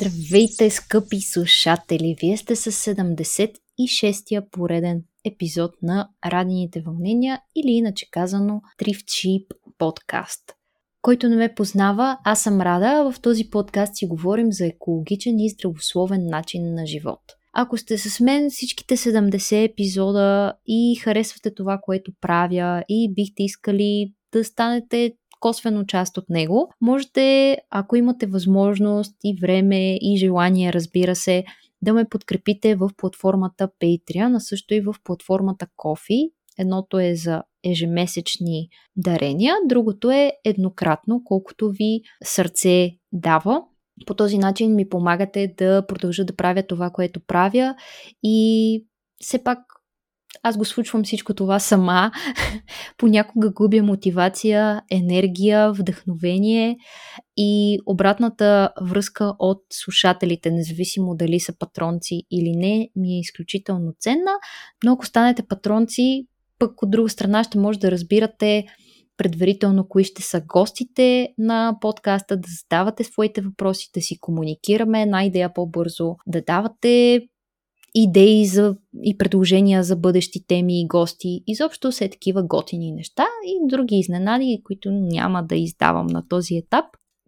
Здравейте, скъпи слушатели! Вие сте с 76-я пореден епизод на Радените вълнения или иначе казано Thrift Cheap подкаст. Който не ме познава, аз съм Рада, в този подкаст си говорим за екологичен и здравословен начин на живот. Ако сте с мен всичките 70 епизода и харесвате това, което правя и бихте искали да станете косвено част от него. Можете, ако имате възможност и време и желание, разбира се, да ме подкрепите в платформата Patreon, а също и в платформата Coffee. Едното е за ежемесечни дарения, другото е еднократно, колкото ви сърце дава. По този начин ми помагате да продължа да правя това, което правя и все пак аз го случвам всичко това сама. Понякога губя мотивация, енергия, вдъхновение и обратната връзка от слушателите, независимо дали са патронци или не, ми е изключително ценна. Но ако станете патронци, пък от друга страна ще може да разбирате предварително кои ще са гостите на подкаста, да задавате своите въпроси, да си комуникираме една идея по-бързо, да давате идеи за, и предложения за бъдещи теми и гости. Изобщо все такива готини неща и други изненади, които няма да издавам на този етап.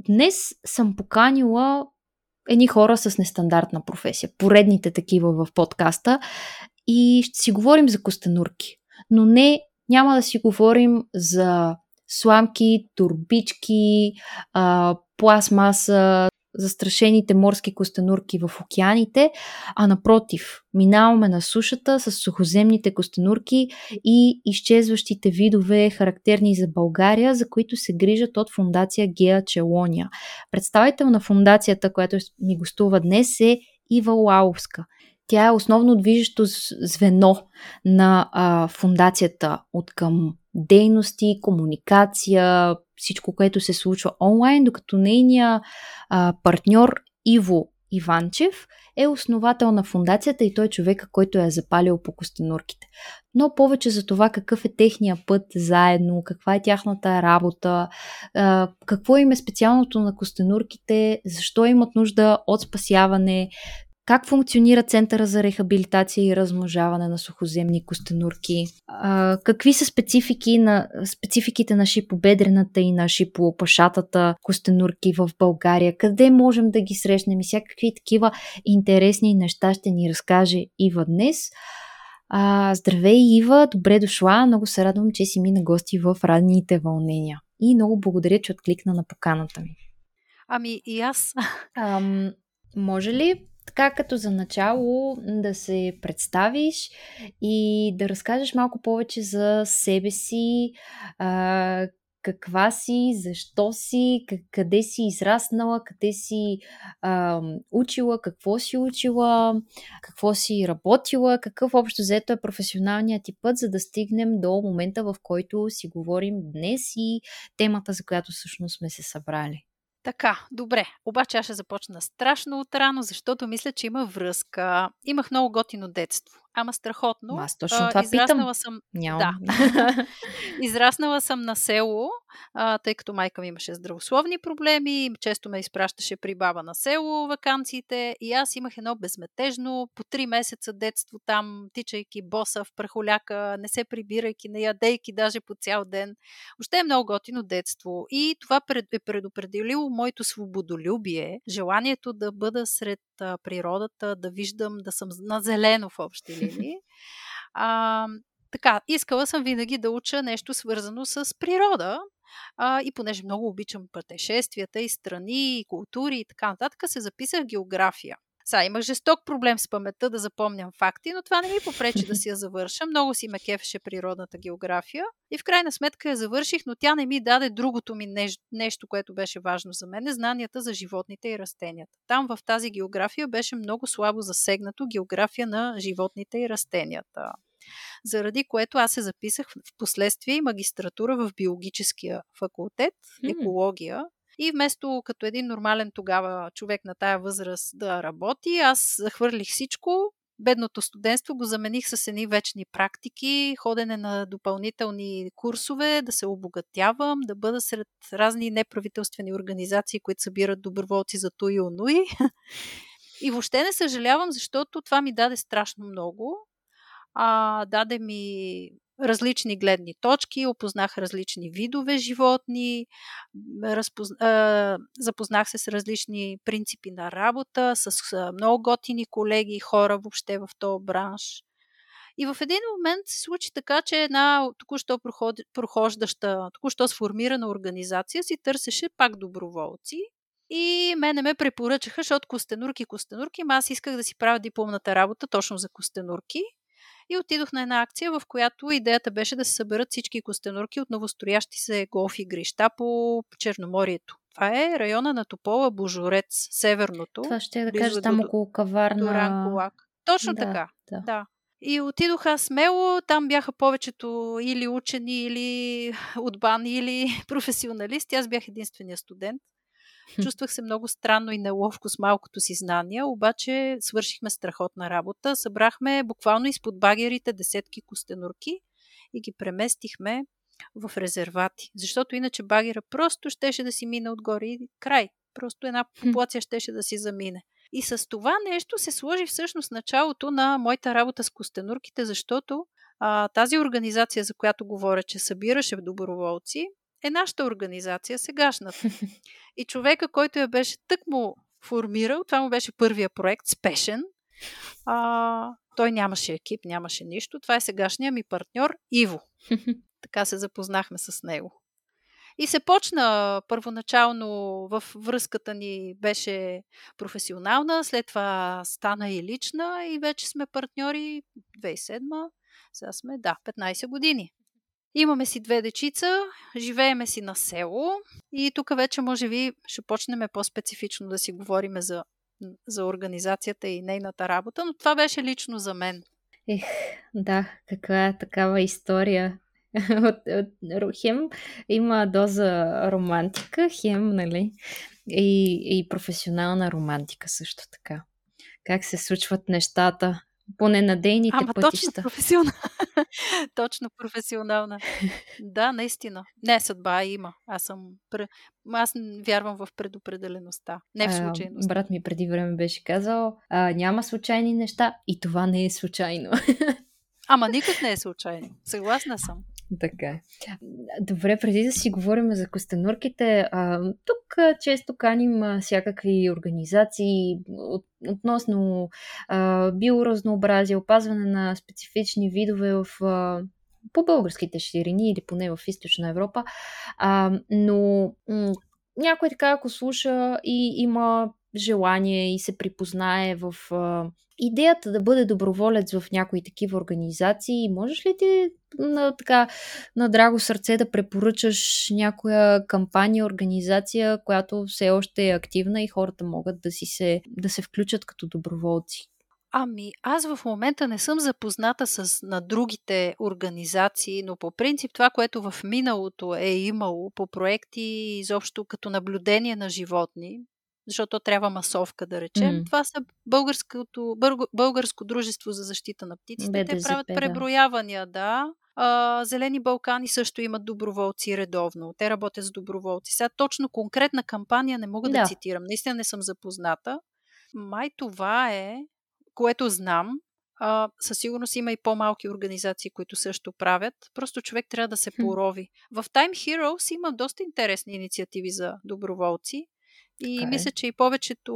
Днес съм поканила едни хора с нестандартна професия, поредните такива в подкаста и ще си говорим за костенурки. Но не, няма да си говорим за сламки, турбички, а, пластмаса, застрашените морски костенурки в океаните, а напротив, минаваме на сушата с сухоземните костенурки и изчезващите видове, характерни за България, за които се грижат от фундация Геа Челония. Представител на фундацията, която ми гостува днес е Ива Лаовска. Тя е основно движещо звено на а, фундацията от към дейности, комуникация, всичко, което се случва онлайн, докато нейния а, партньор Иво Иванчев е основател на фундацията и той е човека, който е запалил по костенурките. Но повече за това какъв е техния път заедно, каква е тяхната работа, какво им е специалното на костенурките, защо имат нужда от спасяване, как функционира Центъра за рехабилитация и размножаване на сухоземни костенурки? А, какви са специфики на, спецификите на шипобедрената и на шипопашатата костенурки в България? Къде можем да ги срещнем и всякакви такива интересни неща ще ни разкаже Ива днес. А, здравей, Ива! Добре дошла! Много се радвам, че си ми на гости в Радните вълнения. И много благодаря, че откликна на поканата ми. Ами и аз. Ам, може ли така като за начало да се представиш и да разкажеш малко повече за себе си, а, каква си, защо си, къде си израснала, къде си а, учила, какво си учила, какво си работила, какъв общо взето е професионалният ти път, за да стигнем до момента, в който си говорим днес и темата, за която всъщност сме се събрали. Така, добре. Обаче аз ще започна страшно отрано, защото мисля, че има връзка. Имах много готино детство. Ама страхотно. Аз точно това израснала питам. съм. Нямам. Да. израснала съм на село, а, тъй като майка ми имаше здравословни проблеми, често ме изпращаше при баба на село вакансиите и аз имах едно безметежно по три месеца детство там, тичайки боса в прахоляка, не се прибирайки, не ядейки даже по цял ден. Още е много готино детство и това е предопределило моето свободолюбие, желанието да бъда сред природата, да виждам, да съм на зелено в общи линии. А, така, искала съм винаги да уча нещо свързано с природа. А, и понеже много обичам пътешествията и страни, и култури и така нататък, се записах география. Сега имах жесток проблем с паметта да запомням факти, но това не ми попречи да си я завърша. Много си ме кефеше природната география и в крайна сметка я завърших, но тя не ми даде другото ми нещо, нещо което беше важно за мен, знанията за животните и растенията. Там в тази география беше много слабо засегнато география на животните и растенията заради което аз се записах в последствие и магистратура в биологическия факултет, екология, и вместо като един нормален тогава човек на тая възраст да работи, аз захвърлих всичко, бедното студентство го замених с едни вечни практики, ходене на допълнителни курсове, да се обогатявам, да бъда сред разни неправителствени организации, които събират доброволци за Туи Онуи. И въобще не съжалявам, защото това ми даде страшно много. А, даде ми различни гледни точки, опознах различни видове животни, разпоз... запознах се с различни принципи на работа, с много готини колеги и хора въобще в този бранш. И в един момент се случи така, че една току-що прохождаща, току-що сформирана организация си търсеше пак доброволци. И мене ме препоръчаха, защото костенурки, костенурки, аз исках да си правя дипломната работа точно за костенурки. И отидох на една акция, в която идеята беше да се съберат всички костенурки от новостроящи се голф игрища по Черноморието. Това е района на Топола, Божорец, северното. Това ще е да кажа там около каварна. Точно да, така. Да. да. И отидох аз смело, там бяха повечето или учени, или отбани, или професионалисти. Аз бях единствения студент. Чувствах се много странно и неловко с малкото си знания, обаче свършихме страхотна работа. Събрахме буквално изпод багерите десетки костенурки и ги преместихме в резервати. Защото иначе багера просто щеше да си мине отгоре и край. Просто една популация щеше да си замине. И с това нещо се сложи всъщност началото на моята работа с костенурките, защото а, тази организация, за която говоря, че събираше доброволци, е нашата организация, сегашната. И човека, който я беше тък му формирал, това му беше първия проект, спешен. А, той нямаше екип, нямаше нищо. Това е сегашния ми партньор Иво. така се запознахме с него. И се почна първоначално в връзката ни беше професионална, след това стана и лична и вече сме партньори 2007, сега сме, да, 15 години. Имаме си две дечица, живееме си на село и тук вече може би ще почнем по-специфично да си говорим за, за организацията и нейната работа, но това беше лично за мен. Ех, да, каква е такава история. от, от, хем има доза романтика, хем, нали, и, и професионална романтика също така. Как се случват нещата по ненадейните Ама пътища. точно професионална. точно професионална. Да, наистина. Не, съдба има. Аз съм... Аз вярвам в предопределеността. Не в случайност. брат ми преди време беше казал, а, няма случайни неща и това не е случайно. Ама никак не е случайно. Съгласна съм. Така е. Добре, преди да си говорим за костенурките, тук често каним всякакви организации от, относно биоразнообразие, опазване на специфични видове в по българските ширини или поне в източна Европа. Но някой така, ако слуша и има желание и се припознае в а, идеята да бъде доброволец в някои такива организации, можеш ли ти на, така, на драго сърце да препоръчаш някоя кампания, организация, която все още е активна и хората могат да, си се, да се включат като доброволци? Ами, аз в момента не съм запозната с на другите организации, но по принцип това, което в миналото е имало по проекти, изобщо като наблюдение на животни, защото трябва масовка, да речем. Mm. Това са българското, българско дружество за защита на птиците. БДЗП, Те правят преброявания, да. А, Зелени Балкани също имат доброволци редовно. Те работят с доброволци. Сега точно конкретна кампания не мога да, да цитирам. Наистина не съм запозната. Май това е, което знам. А, със сигурност има и по-малки организации, които също правят. Просто човек трябва да се порови. В Time Heroes има доста интересни инициативи за доброволци. И okay. Е. мисля, че и повечето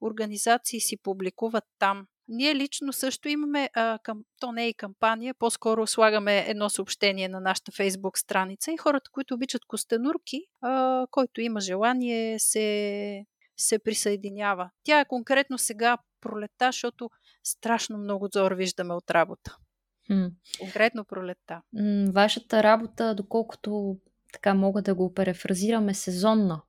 организации си публикуват там. Ние лично също имаме, а, към, то не е и кампания, по-скоро слагаме едно съобщение на нашата фейсбук страница и хората, които обичат костенурки, а, който има желание, се, се присъединява. Тя е конкретно сега пролета, защото страшно много зор виждаме от работа. Хм. Конкретно пролета. Вашата работа, доколкото така мога да го перефразираме, сезонна.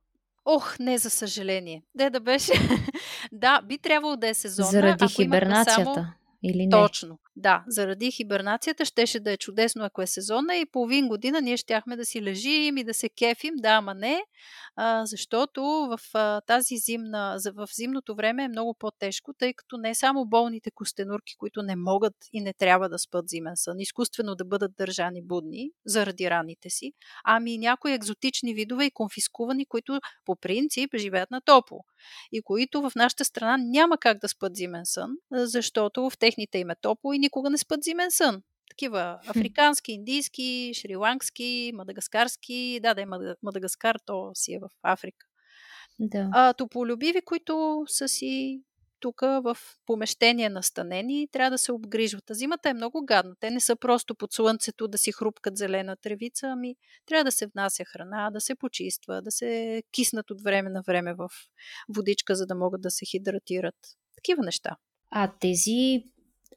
Ох, не, за съжаление. Де да беше. да, би трябвало да е сезонна. Заради хибернацията. Само... Или не? Точно. Да, заради хибернацията щеше да е чудесно, ако е сезонна и половин година ние щяхме да си лежим и да се кефим, да, ама не, а, защото в а, тази зимна, в зимното време е много по-тежко, тъй като не само болните костенурки, които не могат и не трябва да спят зимен сън, изкуствено да бъдат държани будни заради раните си, ами и някои екзотични видове и конфискувани, които по принцип живеят на топло и които в нашата страна няма как да спът зимен сън, защото в техните им е топло и никога не спът зимен сън. Такива африкански, индийски, шриланкски, мадагаскарски. Да, да е Мадагаскар, то си е в Африка. Да. А, тополюбиви, които са си тук в помещение настанени и трябва да се обгрижват. А зимата е много гадна. Те не са просто под слънцето да си хрупкат зелена тревица, ами трябва да се внася храна, да се почиства, да се киснат от време на време в водичка, за да могат да се хидратират. Такива неща. А тези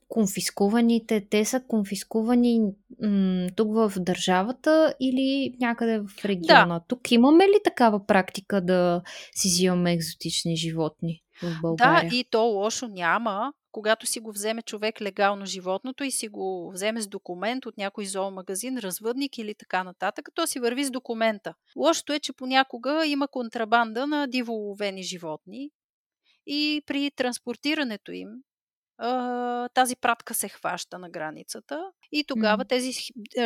конфискуваните, те са конфискувани м- тук в държавата или някъде в региона? Да. Тук имаме ли такава практика да си взимаме екзотични животни в България? Да, и то лошо няма, когато си го вземе човек легално животното и си го вземе с документ от някой зоомагазин, развъдник или така нататък, то си върви с документа. Лошото е, че понякога има контрабанда на диволовени животни и при транспортирането им тази пратка се хваща на границата и тогава тези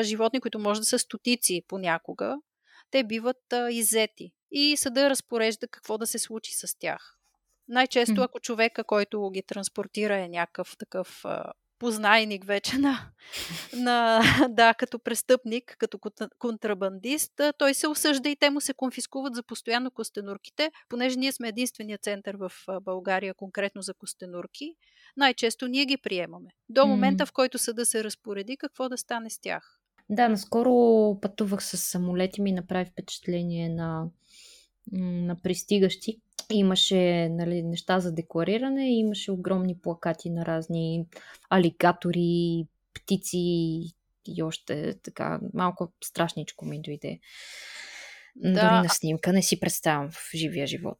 животни, които може да са стотици понякога, те биват а, иззети и съда разпорежда какво да се случи с тях. Най-често, ако човека, който ги транспортира е някакъв такъв а, познайник вече на, на, да, като престъпник, като контрабандист, той се осъжда и те му се конфискуват за постоянно костенурките, понеже ние сме единствения център в България конкретно за костенурки. Най-често ние ги приемаме. До момента, в който съда се разпореди какво да стане с тях. Да, наскоро пътувах с самолети, ми направи впечатление на, на пристигащи, Имаше нали, неща за деклариране, имаше огромни плакати на разни алигатори, птици и още така малко страшничко ми дойде. Да. Дори на снимка не си представям в живия живот.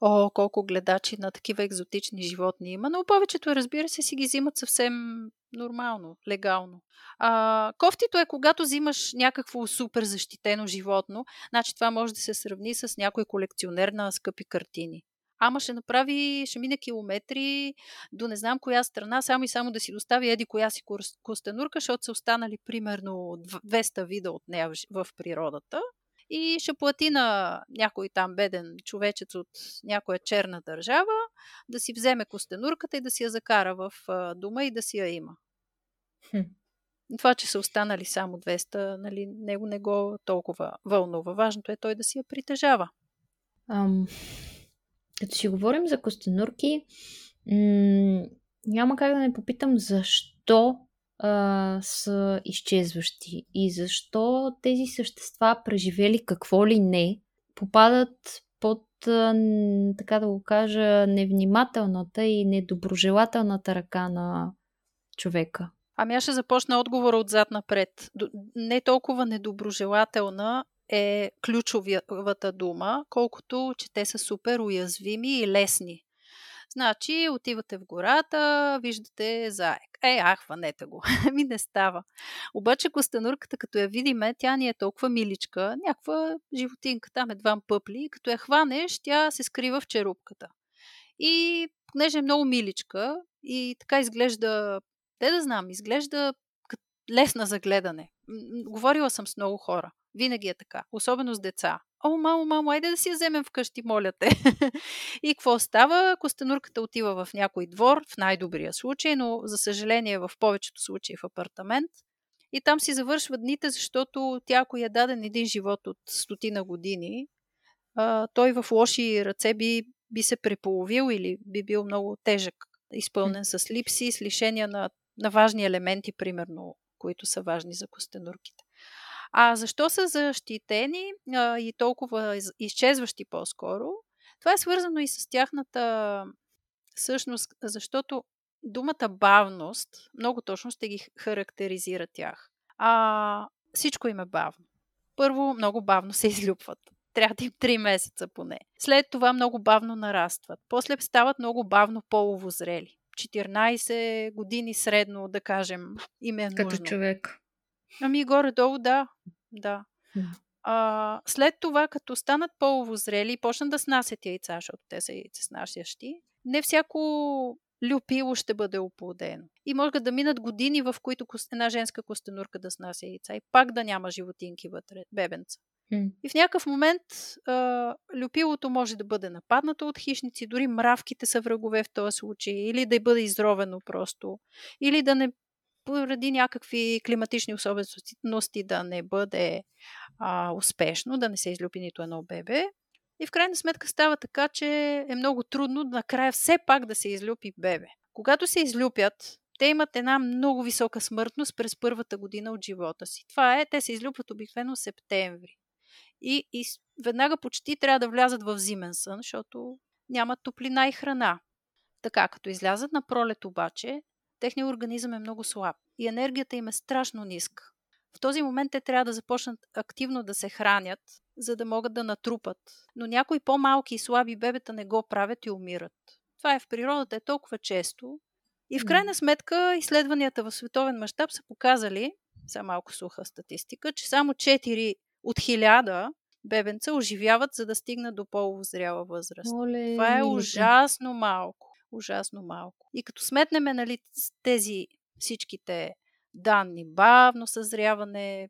О, колко гледачи на такива екзотични животни има, но повечето, разбира се, си ги взимат съвсем нормално, легално. А, кофтито е когато взимаш някакво супер защитено животно, значи това може да се сравни с някой колекционер на скъпи картини. Ама ще направи, ще мине километри до не знам коя страна, само и само да си достави еди коя си костенурка, защото са останали примерно 200 вида от нея в природата и ще плати на някой там беден човечец от някоя черна държава да си вземе костенурката и да си я закара в дома и да си я има. Хм. Това, че са останали само 200, нали, него не го толкова вълнува. Важното е той да си я притежава. Ам, като си говорим за костенурки, м- няма как да не попитам защо а, са изчезващи и защо тези същества, преживели какво ли не, попадат под, така да го кажа, невнимателната и недоброжелателната ръка на човека. Ами аз ще започна отговора отзад напред. Не толкова недоброжелателна е ключовата дума, колкото че те са супер уязвими и лесни. Значи, отивате в гората, виждате заек. Е, ах, хванете го. Ми не става. Обаче костенурката, като я видиме, тя ни е толкова миличка, някаква животинка, там едва пъпли, като я хванеш, тя се скрива в черупката. И понеже е много миличка и така изглежда, те да знам, изглежда лесна за гледане. Говорила съм с много хора. Винаги е така. Особено с деца. О, мамо, мамо, айде да си я вземем вкъщи, моля те. и какво става? Костенурката отива в някой двор, в най-добрия случай, но за съжаление в повечето случаи в апартамент. И там си завършва дните, защото тя, ако е даден един живот от стотина години, а, той в лоши ръце би, би се преполовил или би бил много тежък, изпълнен с липси, с лишения на, на важни елементи, примерно, които са важни за костенурките. А защо са защитени а, и толкова из, изчезващи по-скоро? Това е свързано и с тяхната същност, защото думата бавност много точно ще ги характеризира тях. А всичко им е бавно. Първо, много бавно се излюпват. Трябва да им 3 месеца поне. След това много бавно нарастват. После стават много бавно полово зрели. 14 години средно, да кажем, им е Като нужно. човек. Ами горе-долу, да. да. А, след това, като станат полово зрели и почнат да снасят яйца, защото те са яйцеснасящи, не всяко люпило ще бъде оплодено. И може да минат години, в които една женска костенурка да снася яйца и пак да няма животинки вътре, бебенца. Mm. И в някакъв момент а, люпилото може да бъде нападнато от хищници, дори мравките са врагове в този случай, или да бъде изровено просто, или да не поради някакви климатични особености да не бъде а, успешно, да не се излюпи нито едно бебе. И в крайна сметка става така, че е много трудно накрая все пак да се излюпи бебе. Когато се излюпят, те имат една много висока смъртност през първата година от живота си. Това е, те се излюпват обикновено септември. И, и веднага почти трябва да влязат в зимен сън, защото нямат топлина и храна. Така, като излязат на пролет обаче, техният организъм е много слаб и енергията им е страшно ниска. В този момент те трябва да започнат активно да се хранят, за да могат да натрупат. Но някои по-малки и слаби бебета не го правят и умират. Това е в природата е толкова често. И в крайна сметка изследванията в световен мащаб са показали, са малко суха статистика, че само 4 от 1000 бебенца оживяват, за да стигнат до полово зряла възраст. Оле, Това е ужасно малко. Ужасно малко. И като сметнем нали, тези всичките данни, бавно съзряване,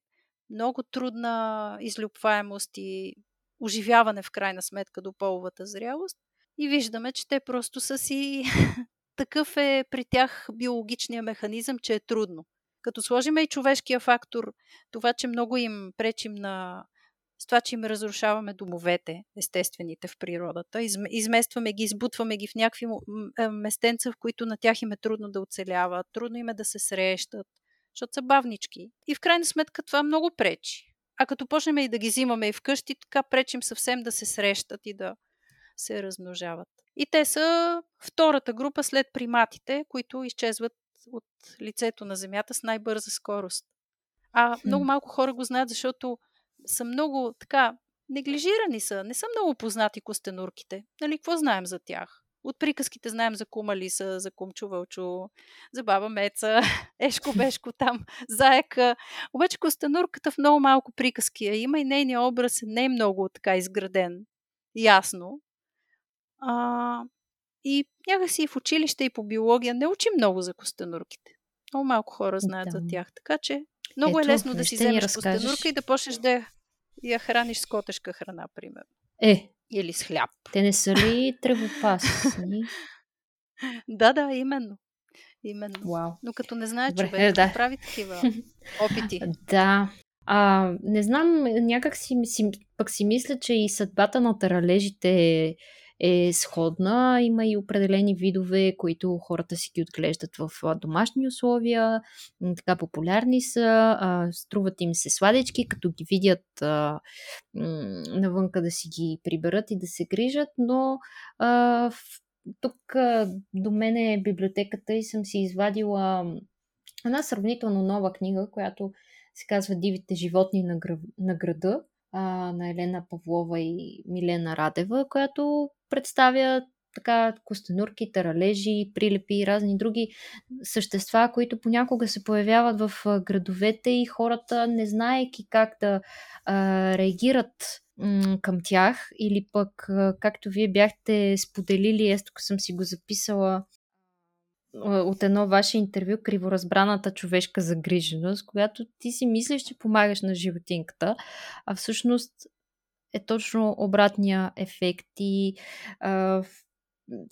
много трудна излюпваемост и оживяване в крайна сметка до половата зрялост. И виждаме, че те просто са си... Такъв е при тях биологичния механизъм, че е трудно. Като сложим и човешкия фактор, това, че много им пречим на с това, че им разрушаваме домовете, естествените в природата, изместваме ги, избутваме ги в някакви местенца, в които на тях им е трудно да оцеляват, трудно им е да се срещат, защото са бавнички. И в крайна сметка това много пречи. А като почнем и да ги взимаме и вкъщи, така пречим съвсем да се срещат и да се размножават. И те са втората група след приматите, които изчезват от лицето на Земята с най-бърза скорост. А много малко хора го знаят, защото са много така неглижирани са. Не са много познати костенурките. Нали, какво знаем за тях? От приказките знаем за кума Лиса, за кумчо Вълчо, за баба Меца, Ешко Бешко там, Заека. Обаче костенурката в много малко приказки я има и нейният образ не е много така изграден. Ясно. А, и някакси в училище и по биология не учим много за костенурките. Много малко хора знаят да. за тях. Така че много Ето, е лесно да си вземеш костенурка и да почнеш да я, храниш с котешка храна, примерно. Е. Или с хляб. Те не са ли тревопасни? да, да, именно. Именно. Вау. Но като не знае Добре, човек, да. прави такива опити. Да. А, не знам, някак си, си, пък си мисля, че и съдбата на таралежите е е сходна. Има и определени видове, които хората си ги отглеждат в домашни условия. Така популярни са. Струват им се сладички, като ги видят навънка да си ги приберат и да се грижат, но тук до мен е библиотеката и съм си извадила една сравнително нова книга, която се казва Дивите животни на, на града а, на Елена Павлова и Милена Радева, която представя така костенурки, таралежи, прилепи и разни други същества, които понякога се появяват в градовете и хората, не знаеки как да а, реагират към тях или пък, както вие бяхте споделили, аз тук съм си го записала от едно ваше интервю криворазбраната човешка загриженост, когато ти си мислиш, че помагаш на животинката, а всъщност е точно обратния ефект и а,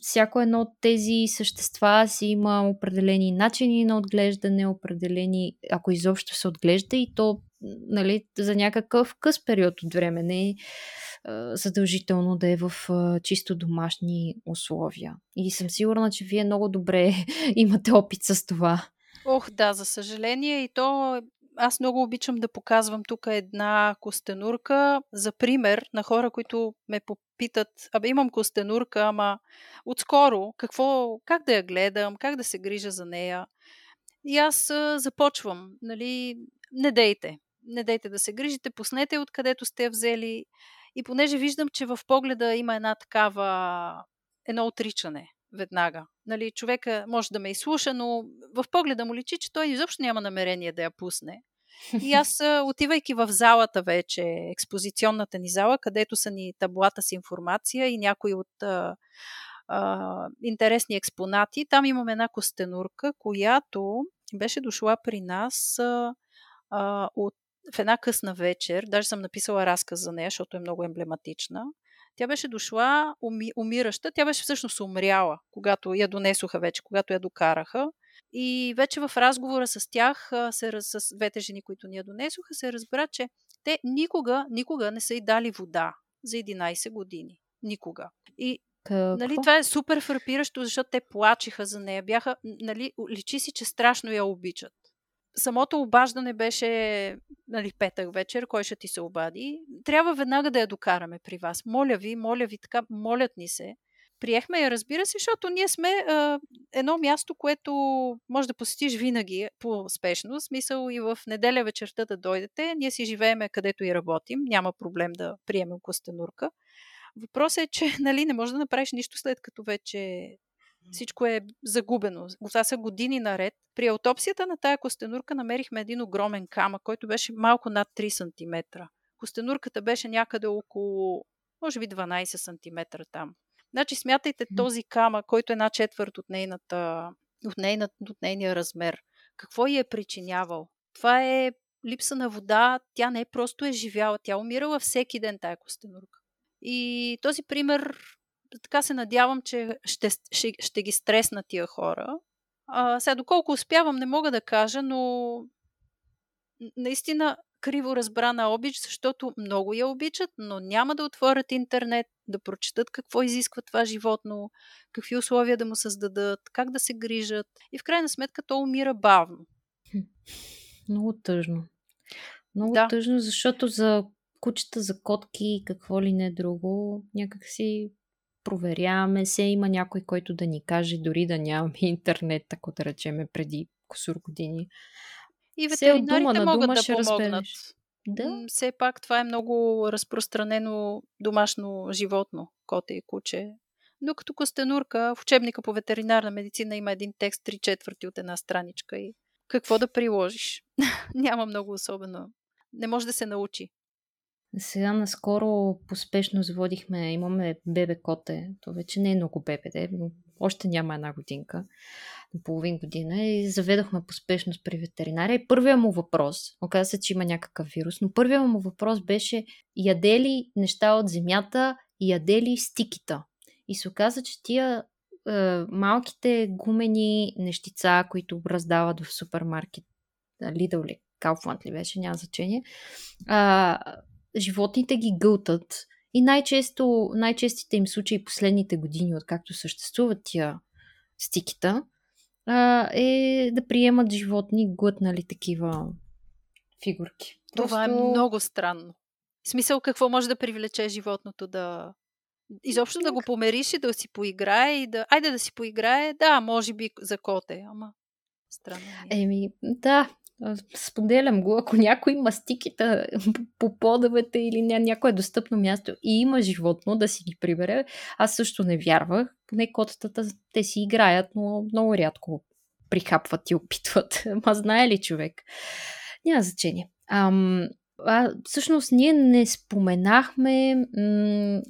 всяко едно от тези същества си има определени начини на отглеждане, определени, ако изобщо се отглежда и то нали, за някакъв къс период от време, не е задължително да е в чисто домашни условия. И съм сигурна, че вие много добре имате опит с това. Ох, да, за съжаление. И то аз много обичам да показвам тук една костенурка за пример на хора, които ме попитат, абе имам костенурка, ама отскоро, какво, как да я гледам, как да се грижа за нея. И аз започвам, нали, не дейте, не дейте да се грижите, пуснете откъдето сте взели. И понеже виждам, че в погледа има една такава, едно отричане веднага. Нали, човека може да ме изслуша, но в погледа му личи, че той изобщо няма намерение да я пусне. И аз, отивайки в залата вече, експозиционната ни зала, където са ни таблата с информация и някои от а, а, интересни експонати, там имаме една костенурка, която беше дошла при нас а, а, от, в една късна вечер. Даже съм написала разказ за нея, защото е много емблематична. Тя беше дошла уми, умираща. Тя беше всъщност умряла, когато я донесоха вече, когато я докараха. И вече в разговора с тях, се, с двете жени, които ни я донесоха, се разбра, че те никога, никога не са й дали вода за 11 години. Никога. И Какво? Нали, това е супер фрапиращо, защото те плачиха за нея. Бяха, нали, личи си, че страшно я обичат. Самото обаждане беше нали, петък вечер, кой ще ти се обади. Трябва веднага да я докараме при вас. Моля ви, моля ви, така, молят ни се. Приехме я, разбира се, защото ние сме а, едно място, което може да посетиш винаги по спешно. Смисъл и в неделя вечерта да дойдете. Ние си живееме където и работим. Няма проблем да приемем костенурка. Въпросът е, че нали, не можеш да направиш нищо след като вече всичко е загубено. Това са години наред. При аутопсията на тая костенурка намерихме един огромен камък, който беше малко над 3 см. Костенурката беше някъде около, може би 12 см там. Значи смятайте този камък, който е една четвърт от, нейната, от, нейна, от нейния размер. Какво й е причинявал? Това е липса на вода. Тя не е просто е живяла, тя умирала всеки ден тая костенурка. И този пример, така се надявам, че ще, ще, ще ги стресна тия хора. А, сега, доколко успявам, не мога да кажа, но наистина криво разбрана обич, защото много я обичат, но няма да отворят интернет, да прочетат какво изисква това животно, какви условия да му създадат, как да се грижат. И в крайна сметка то умира бавно. Много тъжно. Много Да. тъжно, защото за кучета, за котки, какво ли не друго, някак си проверяваме се. Има някой, който да ни каже, дори да нямаме интернет, ако да речеме преди косур години. И дума ветеринарите на могат дума да ще помогнат. разбереш. Да, Все пак това е много разпространено домашно животно, коте и куче. Докато костенурка, в учебника по ветеринарна медицина има един текст, три четвърти от една страничка и какво да приложиш. Няма много особено. Не може да се научи. Сега наскоро поспешно заводихме, имаме бебе коте, то вече не е много бебе, но още няма една годинка, половин година и заведохме поспешно при ветеринария и първия му въпрос, оказа се, че има някакъв вирус, но първия му въпрос беше яде ли неща от земята яде ли стикита. И се оказа, че тия е, малките гумени нещица, които раздават в супермаркет, Lidl ли, Kaufland ли беше, няма значение, а, животните ги гълтат и най-често, най-честите им случаи последните години, откакто съществуват тия стикита, е да приемат животни глътнали такива фигурки. Това е много странно. В смисъл, какво може да привлече животното да... Изобщо да го помериш и да си поиграе и да... Айде да си поиграе, да, може би за коте, ама странно е. Еми, да, споделям го. Ако някой има стикита по подовете или ня- някое достъпно място и има животно да си ги прибере, аз също не вярвах. Поне котата те си играят, но много рядко прихапват и опитват. Ма знае ли човек? Няма значение. Ам, а, всъщност ние не споменахме, м-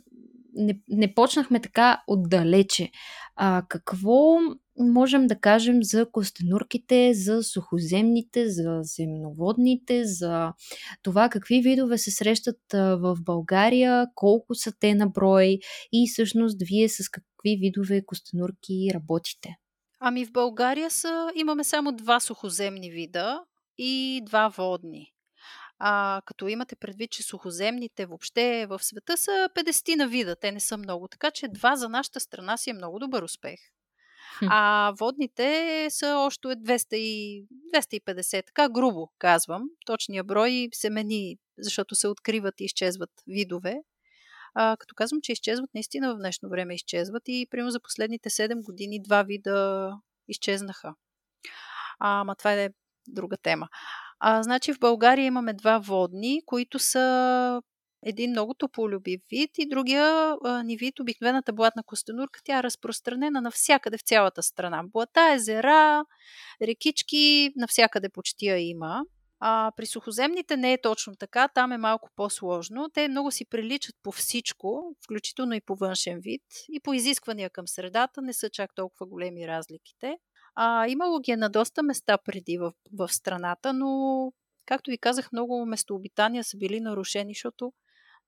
не, не почнахме така отдалече. А, какво можем да кажем за костенурките, за сухоземните, за земноводните, за това какви видове се срещат в България, колко са те на брой и всъщност вие с какви видове костенурки работите? Ами в България са, имаме само два сухоземни вида и два водни. А, като имате предвид, че сухоземните въобще в света са 50 на вида, те не са много, така че два за нашата страна си е много добър успех. А водните са още 200 и 250, така грубо казвам. Точния брой се мени, защото се откриват и изчезват видове. А, като казвам, че изчезват, наистина в днешно време изчезват и примерно за последните 7 години два вида изчезнаха. А, ама това е друга тема. А, значи в България имаме два водни, които са един много тополюбив вид и другия а, ни вид, обикновената блатна костенурка, тя е разпространена навсякъде в цялата страна. Блата, езера, рекички, навсякъде почти я има. А при сухоземните не е точно така, там е малко по-сложно. Те много си приличат по всичко, включително и по външен вид, и по изисквания към средата не са чак толкова големи разликите. А, имало ги е на доста места преди в, в страната, но, както ви казах, много местообитания са били нарушени, защото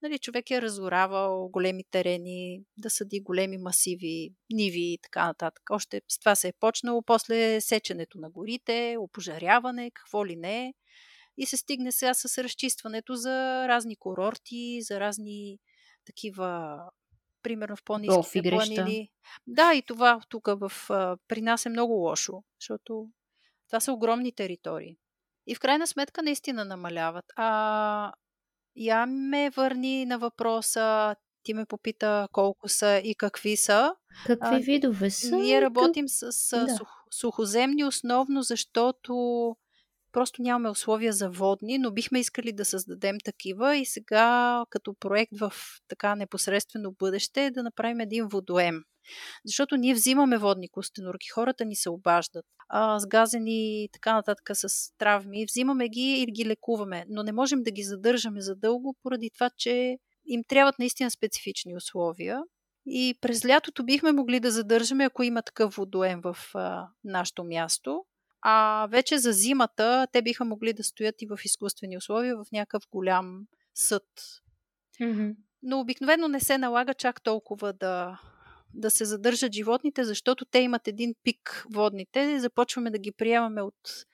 нали, човек е разоравал големи терени, да съди големи масиви, ниви и така нататък. Още с това се е почнало, после сеченето на горите, опожаряване, какво ли не. И се стигне сега с разчистването за разни курорти, за разни такива примерно в по-низките планини. Да, и това тук в, при нас е много лошо, защото това са огромни територии. И в крайна сметка наистина намаляват. А я ме върни на въпроса, ти ме попита колко са и какви са. Какви а, видове са? Ние работим с, с да. сух, сухоземни основно, защото просто нямаме условия за водни, но бихме искали да създадем такива и сега като проект в така непосредствено бъдеще да направим един водоем. Защото ние взимаме водни костенурки, хората ни се обаждат, а, сгазени и така нататък с травми, взимаме ги и ги лекуваме, но не можем да ги задържаме задълго, поради това, че им трябват наистина специфични условия. И през лятото бихме могли да задържаме, ако има такъв водоем в а, нашето място. А вече за зимата те биха могли да стоят и в изкуствени условия, в някакъв голям съд. Mm-hmm. Но обикновено не се налага чак толкова да, да се задържат животните, защото те имат един пик водните. Започваме да ги приемаме от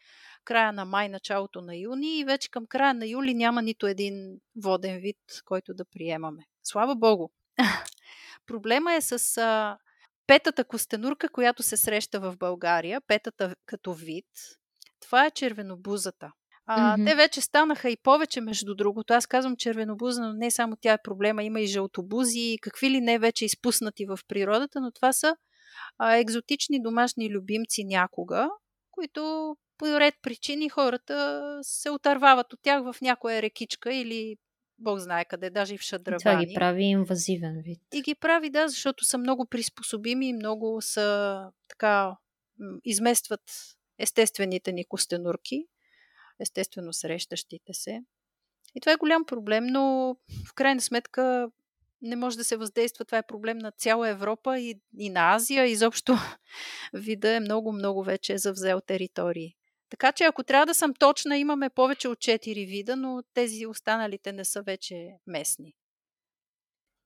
края на май, началото на юни и вече към края на юли няма нито един воден вид, който да приемаме. Слава Богу! Проблема е с а, петата костенурка, която се среща в България, петата като вид. Това е червенобузата. А, mm-hmm. Те вече станаха и повече, между другото. Аз казвам червенобуза, но не само тя е проблема. Има и жълтобузи, и какви ли не вече изпуснати в природата, но това са а, екзотични домашни любимци някога, които по ред причини хората се отървават от тях в някоя рекичка или Бог знае къде, даже и в шадравани. Това ги прави инвазивен вид. И ги прави, да, защото са много приспособими и много са така изместват естествените ни костенурки естествено срещащите се. И това е голям проблем, но в крайна сметка не може да се въздейства. Това е проблем на цяла Европа и, и на Азия. Изобщо вида е много-много вече завзел територии. Така че ако трябва да съм точна, имаме повече от 4 вида, но тези останалите не са вече местни.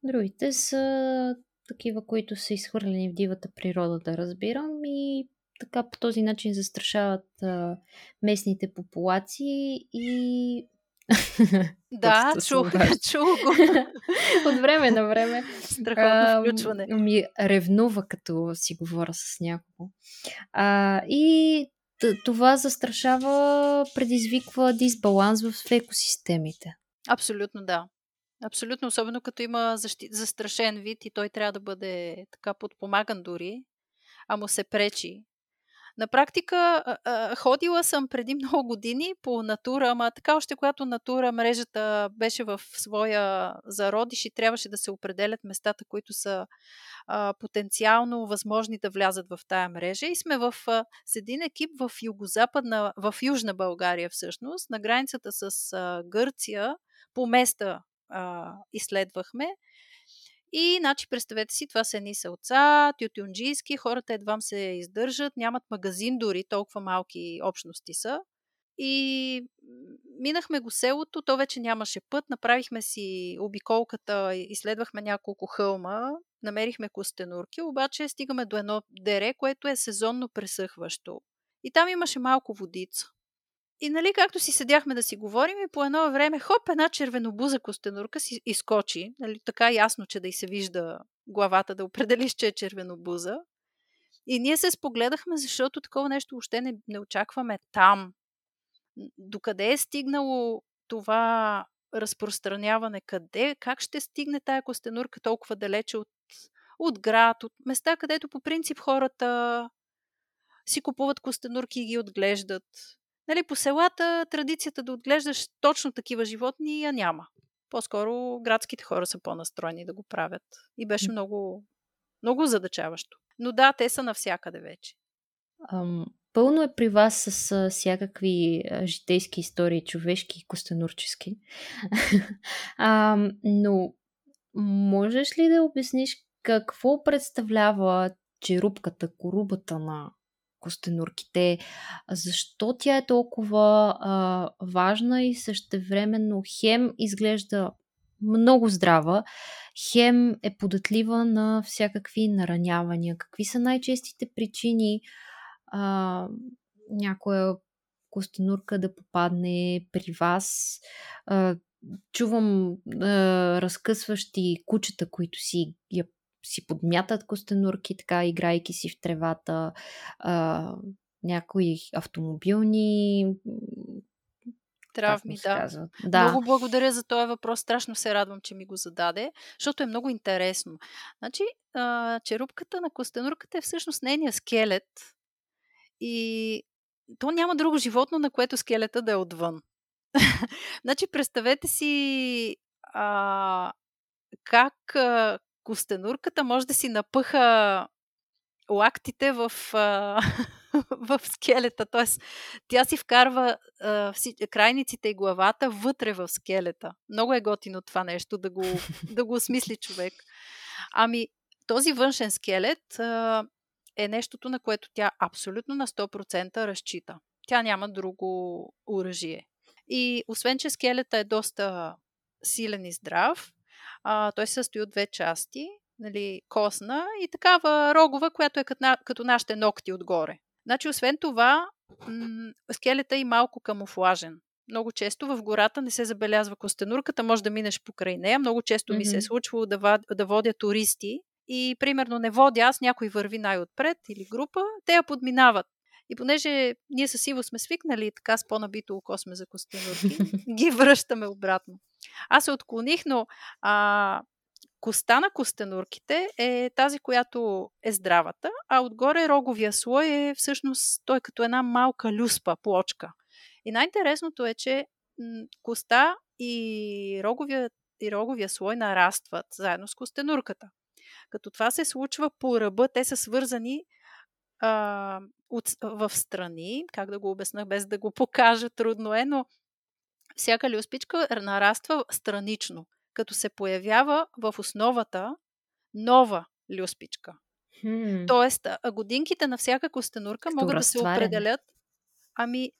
Другите са такива, които са изхвърлени в дивата природа, да разбирам, и така по този начин застрашават а, местните популации и да, чух, чух го. От време на време. Страхотно включване. А, ми ревнува, като си говоря с някого. А, и това застрашава, предизвиква дисбаланс в екосистемите. Абсолютно да. Абсолютно, особено като има защи... застрашен вид и той трябва да бъде така подпомаган дори, а му се пречи. На практика ходила съм преди много години по натура, ама така още когато натура мрежата беше в своя зародиш и трябваше да се определят местата, които са потенциално възможни да влязат в тая мрежа. И сме в, с един екип в югозападна, в Южна България всъщност, на границата с Гърция, по места а, изследвахме. И, значи, представете си, това са едни селца, тютюнджийски, хората едвам се издържат, нямат магазин дори, толкова малки общности са. И минахме го селото, то вече нямаше път, направихме си обиколката, изследвахме няколко хълма, намерихме костенурки, обаче стигаме до едно дере, което е сезонно пресъхващо. И там имаше малко водица. И нали, както си седяхме да си говорим, и по едно време, хоп, една червенобуза костенурка си изкочи. Нали, така ясно, че да й се вижда главата, да определиш, че е червенобуза. И ние се спогледахме, защото такова нещо въобще не, не очакваме там. Докъде е стигнало това разпространяване? Къде? Как ще стигне тая костенурка толкова далече от, от град, от места, където по принцип хората си купуват костенурки и ги отглеждат? Нали, по селата традицията да отглеждаш точно такива животни я няма. По-скоро градските хора са по-настроени да го правят. И беше много, много задачаващо. Но да, те са навсякъде вече. Ам, пълно е при вас с а, всякакви а, житейски истории, човешки и костенурчески. а, но можеш ли да обясниш какво представлява черупката, корубата на костенурките, защо тя е толкова а, важна и същевременно хем изглежда много здрава, хем е податлива на всякакви наранявания. Какви са най-честите причини а, някоя костенурка да попадне при вас? А, чувам а, разкъсващи кучета, които си я си подмятат костенурки, така играйки си в тревата, а, някои автомобилни травми, да. да. Много благодаря за този въпрос. Страшно се радвам, че ми го зададе, защото е много интересно. Значи, а, черупката на костенурката е всъщност нейния скелет и то няма друго животно, на което скелета да е отвън. значи, представете си а, как а, костенурката може да си напъха лактите в, а, в скелета. Т.е. тя си вкарва а, вси, крайниците и главата вътре в скелета. Много е готино това нещо да го, да го осмисли човек. Ами, този външен скелет а, е нещото, на което тя абсолютно на 100% разчита. Тя няма друго оръжие. И освен, че скелета е доста силен и здрав, а, той се състои от две части, нали, косна и такава рогова, която е като, като нашите ногти отгоре. Значи, освен това, м- скелета е малко камуфлажен. Много често в гората не се забелязва костенурката, може да минеш покрай нея. Много често mm-hmm. ми се е случвало да, вад, да водя туристи и примерно не водя аз, някой върви най-отпред или група, те я подминават. И понеже ние с Иво сме свикнали така с по-набито око сме за костенурки, ги връщаме обратно. Аз се отклоних, но а, коста на костенурките е тази, която е здравата, а отгоре роговия слой е всъщност той като една малка люспа, плочка. И най-интересното е, че коста и роговия, и роговия слой нарастват заедно с костенурката. Като това се случва по ръба, те са свързани а, от, в страни, как да го обясна без да го покажа, трудно е, но всяка люспичка нараства странично, като се появява в основата нова люспичка. Hmm. Тоест, годинките на всяка костенурка Като могат разтварен. да се определят. Ами,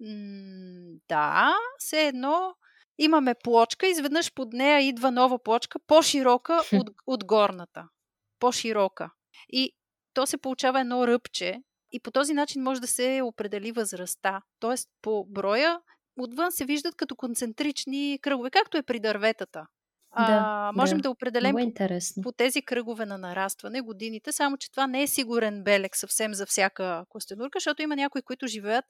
м- да, все едно имаме плочка, изведнъж под нея идва нова плочка, по-широка от, от горната. По-широка. И то се получава едно ръбче и по този начин може да се определи възрастта. Тоест, по броя отвън се виждат като концентрични кръгове, както е при дърветата. Да, а, можем да, да определим по, по тези кръгове на нарастване годините, само че това не е сигурен белег съвсем за всяка костенурка, защото има някои, които живеят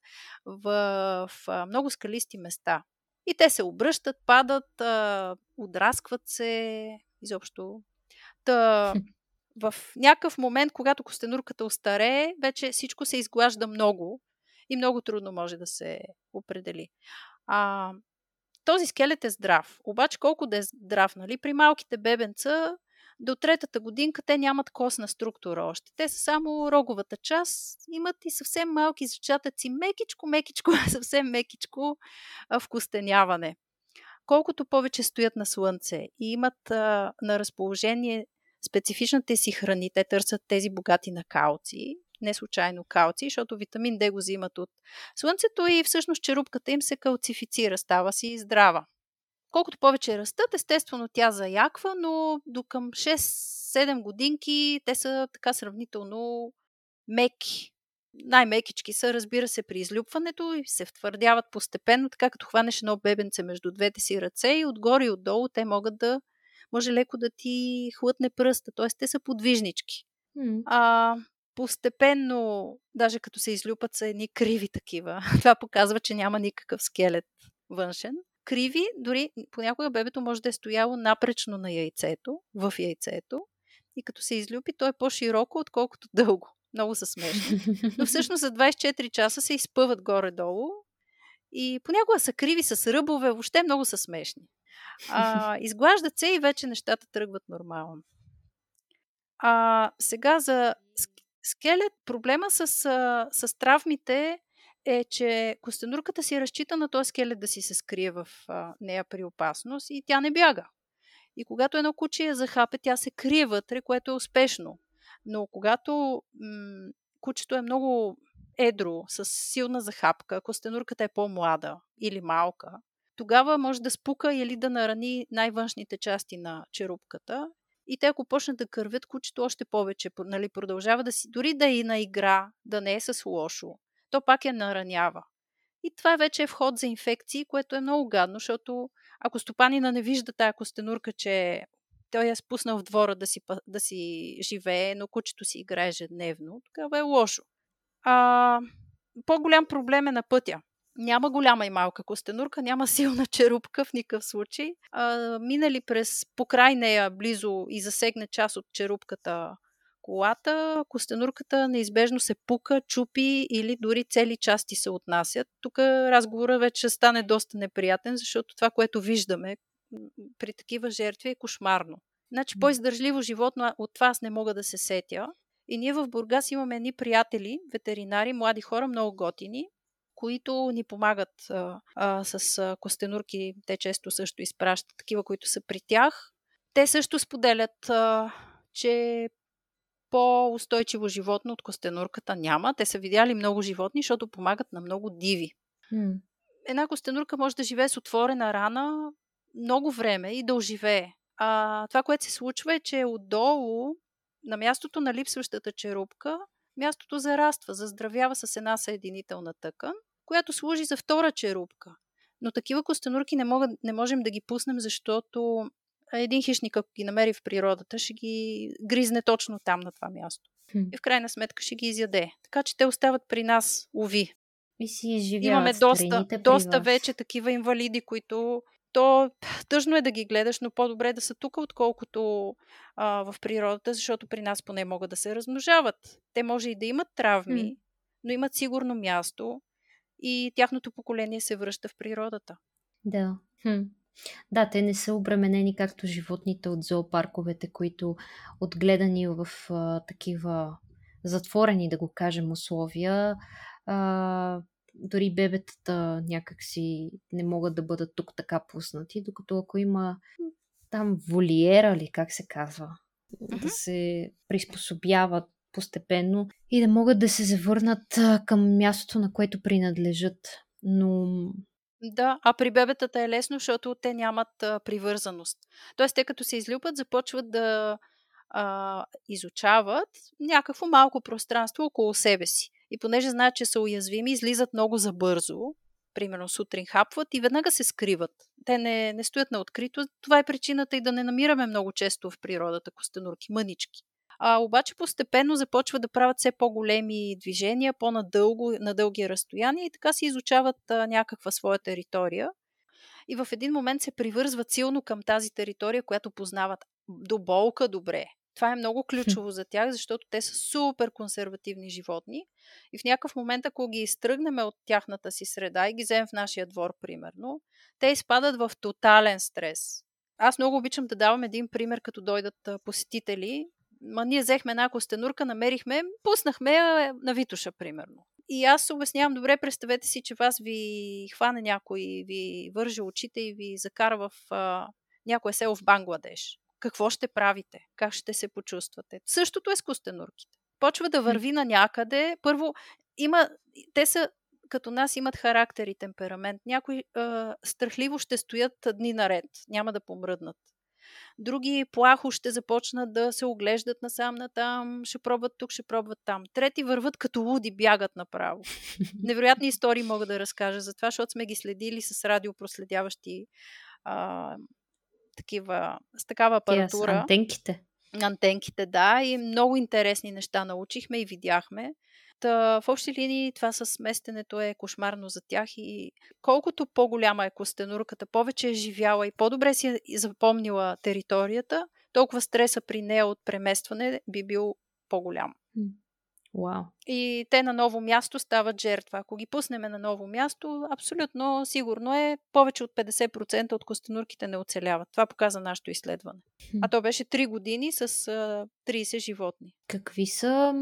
в, в много скалисти места. И те се обръщат, падат, а, отраскват се, изобщо. Та, в някакъв момент, когато костенурката остарее, вече всичко се изглажда много и много трудно може да се определи. А, този скелет е здрав. Обаче колко да е здрав, нали? При малките бебенца до третата годинка те нямат костна структура още. Те са само роговата част, имат и съвсем малки зачатъци, мекичко, мекичко, съвсем мекичко вкостеняване. Колкото повече стоят на слънце и имат а, на разположение специфичните си храни, те търсят тези богати на калци, не случайно калци, защото витамин D го взимат от слънцето и всъщност черупката им се калцифицира, става си здрава. Колкото повече растат, естествено тя заяква, но до към 6-7 годинки те са така сравнително меки. Най-мекички са, разбира се, при излюпването и се втвърдяват постепенно, така като хванеш едно бебенце между двете си ръце и отгоре и отдолу те могат да, може леко да ти хлътне пръста, т.е. те са подвижнички. Mm. А, постепенно, даже като се излюпат, са едни криви такива. Това показва, че няма никакъв скелет външен. Криви, дори понякога бебето може да е стояло напречно на яйцето, в яйцето, и като се излюпи, то е по-широко, отколкото дълго. Много са смешни. Но всъщност за 24 часа се изпъват горе-долу И понякога са криви с ръбове, въобще много са смешни. А, изглаждат се и вече нещата тръгват нормално. А, сега за скелет, проблема с, с травмите е, че костенурката си разчита на този скелет да си се скрие в нея при опасност и тя не бяга. И когато едно куче я захапе, тя се крие вътре, което е успешно. Но когато м- кучето е много едро, с силна захапка, костенурката е по-млада или малка, тогава може да спука или да нарани най-външните части на черупката. И те, ако почнат да кървят, кучето още повече нали, продължава да си, дори да е и на игра, да не е с лошо, то пак я наранява. И това вече е вход за инфекции, което е много гадно, защото ако стопанина не вижда тая костенурка, че той я спуснал в двора да си, да си живее, но кучето си играе ежедневно, тогава е лошо. А, по-голям проблем е на пътя. Няма голяма и малка костенурка, няма силна черупка в никакъв случай. А, минали през покрай нея близо и засегне част от черупката колата, костенурката неизбежно се пука, чупи или дори цели части се отнасят. Тук разговора вече стане доста неприятен, защото това, което виждаме при такива жертви е кошмарно. Значи по-издържливо животно от това аз не мога да се сетя. И ние в Бургас имаме едни приятели, ветеринари, млади хора, много готини, които ни помагат а, а, с костенурки. Те често също изпращат такива, които са при тях. Те също споделят, а, че по-устойчиво животно от костенурката няма. Те са видяли много животни, защото помагат на много диви. Hmm. Една костенурка може да живее с отворена рана много време и да оживее. А това, което се случва е, че отдолу, на мястото на липсващата черупка, мястото зараства, заздравява с една съединителна тъкан, която служи за втора черупка. Но такива костенурки не, могат, не можем да ги пуснем, защото един хищник, ако ги намери в природата, ще ги гризне точно там, на това място. Хм. И в крайна сметка ще ги изяде. Така че те остават при нас, уви. И си изживяват Имаме доста, доста вече такива инвалиди, които то тъжно е да ги гледаш, но по-добре е да са тук, отколкото а, в природата, защото при нас поне могат да се размножават. Те може и да имат травми, mm. но имат сигурно място и тяхното поколение се връща в природата. Да. Хм. Да, те не са обременени както животните от зоопарковете, които отгледани в а, такива затворени, да го кажем, условия, а, дори бебетата някакси не могат да бъдат тук така пуснати, докато ако има там волиера ли, как се казва, mm-hmm. да се приспособяват постепенно и да могат да се завърнат към мястото, на което принадлежат. Но да, а при бебетата е лесно, защото те нямат а, привързаност. Тоест, те като се излюпат, започват да а, изучават някакво малко пространство около себе си. И понеже знаят, че са уязвими, излизат много забързо, примерно сутрин хапват и веднага се скриват. Те не, не стоят на открито. Това е причината и да не намираме много често в природата костенурки, мънички. А, обаче постепенно започват да правят все по-големи движения, по-надълго, на дълги разстояния и така си изучават а, някаква своя територия. И в един момент се привързват силно към тази територия, която познават до болка добре. Това е много ключово за тях, защото те са супер консервативни животни и в някакъв момент, ако ги изтръгнем от тяхната си среда и ги вземем в нашия двор, примерно, те изпадат в тотален стрес. Аз много обичам да давам един пример, като дойдат посетители. Ма ние взехме една костенурка, намерихме, пуснахме я на Витуша, примерно. И аз обяснявам, добре, представете си, че вас ви хване някой, ви върже очите и ви закара в а, някое село в Бангладеш какво ще правите, как ще се почувствате. Същото е с костенурките. Почва да върви на някъде. Първо, има, те са като нас имат характер и темперамент. Някои страхливо ще стоят дни наред, няма да помръднат. Други плахо ще започнат да се оглеждат насам натам, ще пробват тук, ще пробват там. Трети върват като луди, бягат направо. Невероятни истории мога да разкажа за това, защото сме ги следили с радиопроследяващи а, такива, с такава апаратура. Yes, антенките. Антенките, да. И много интересни неща научихме и видяхме. Та, в общи линии това с местенето е кошмарно за тях и колкото по-голяма е костенурката, повече е живяла и по-добре си е запомнила територията, толкова стреса при нея от преместване би бил по-голям. Wow. И те на ново място стават жертва. Ако ги пуснем на ново място, абсолютно сигурно е повече от 50% от костенурките не оцеляват. Това показа нашето изследване. А то беше 3 години с а, 30 животни. Какви са,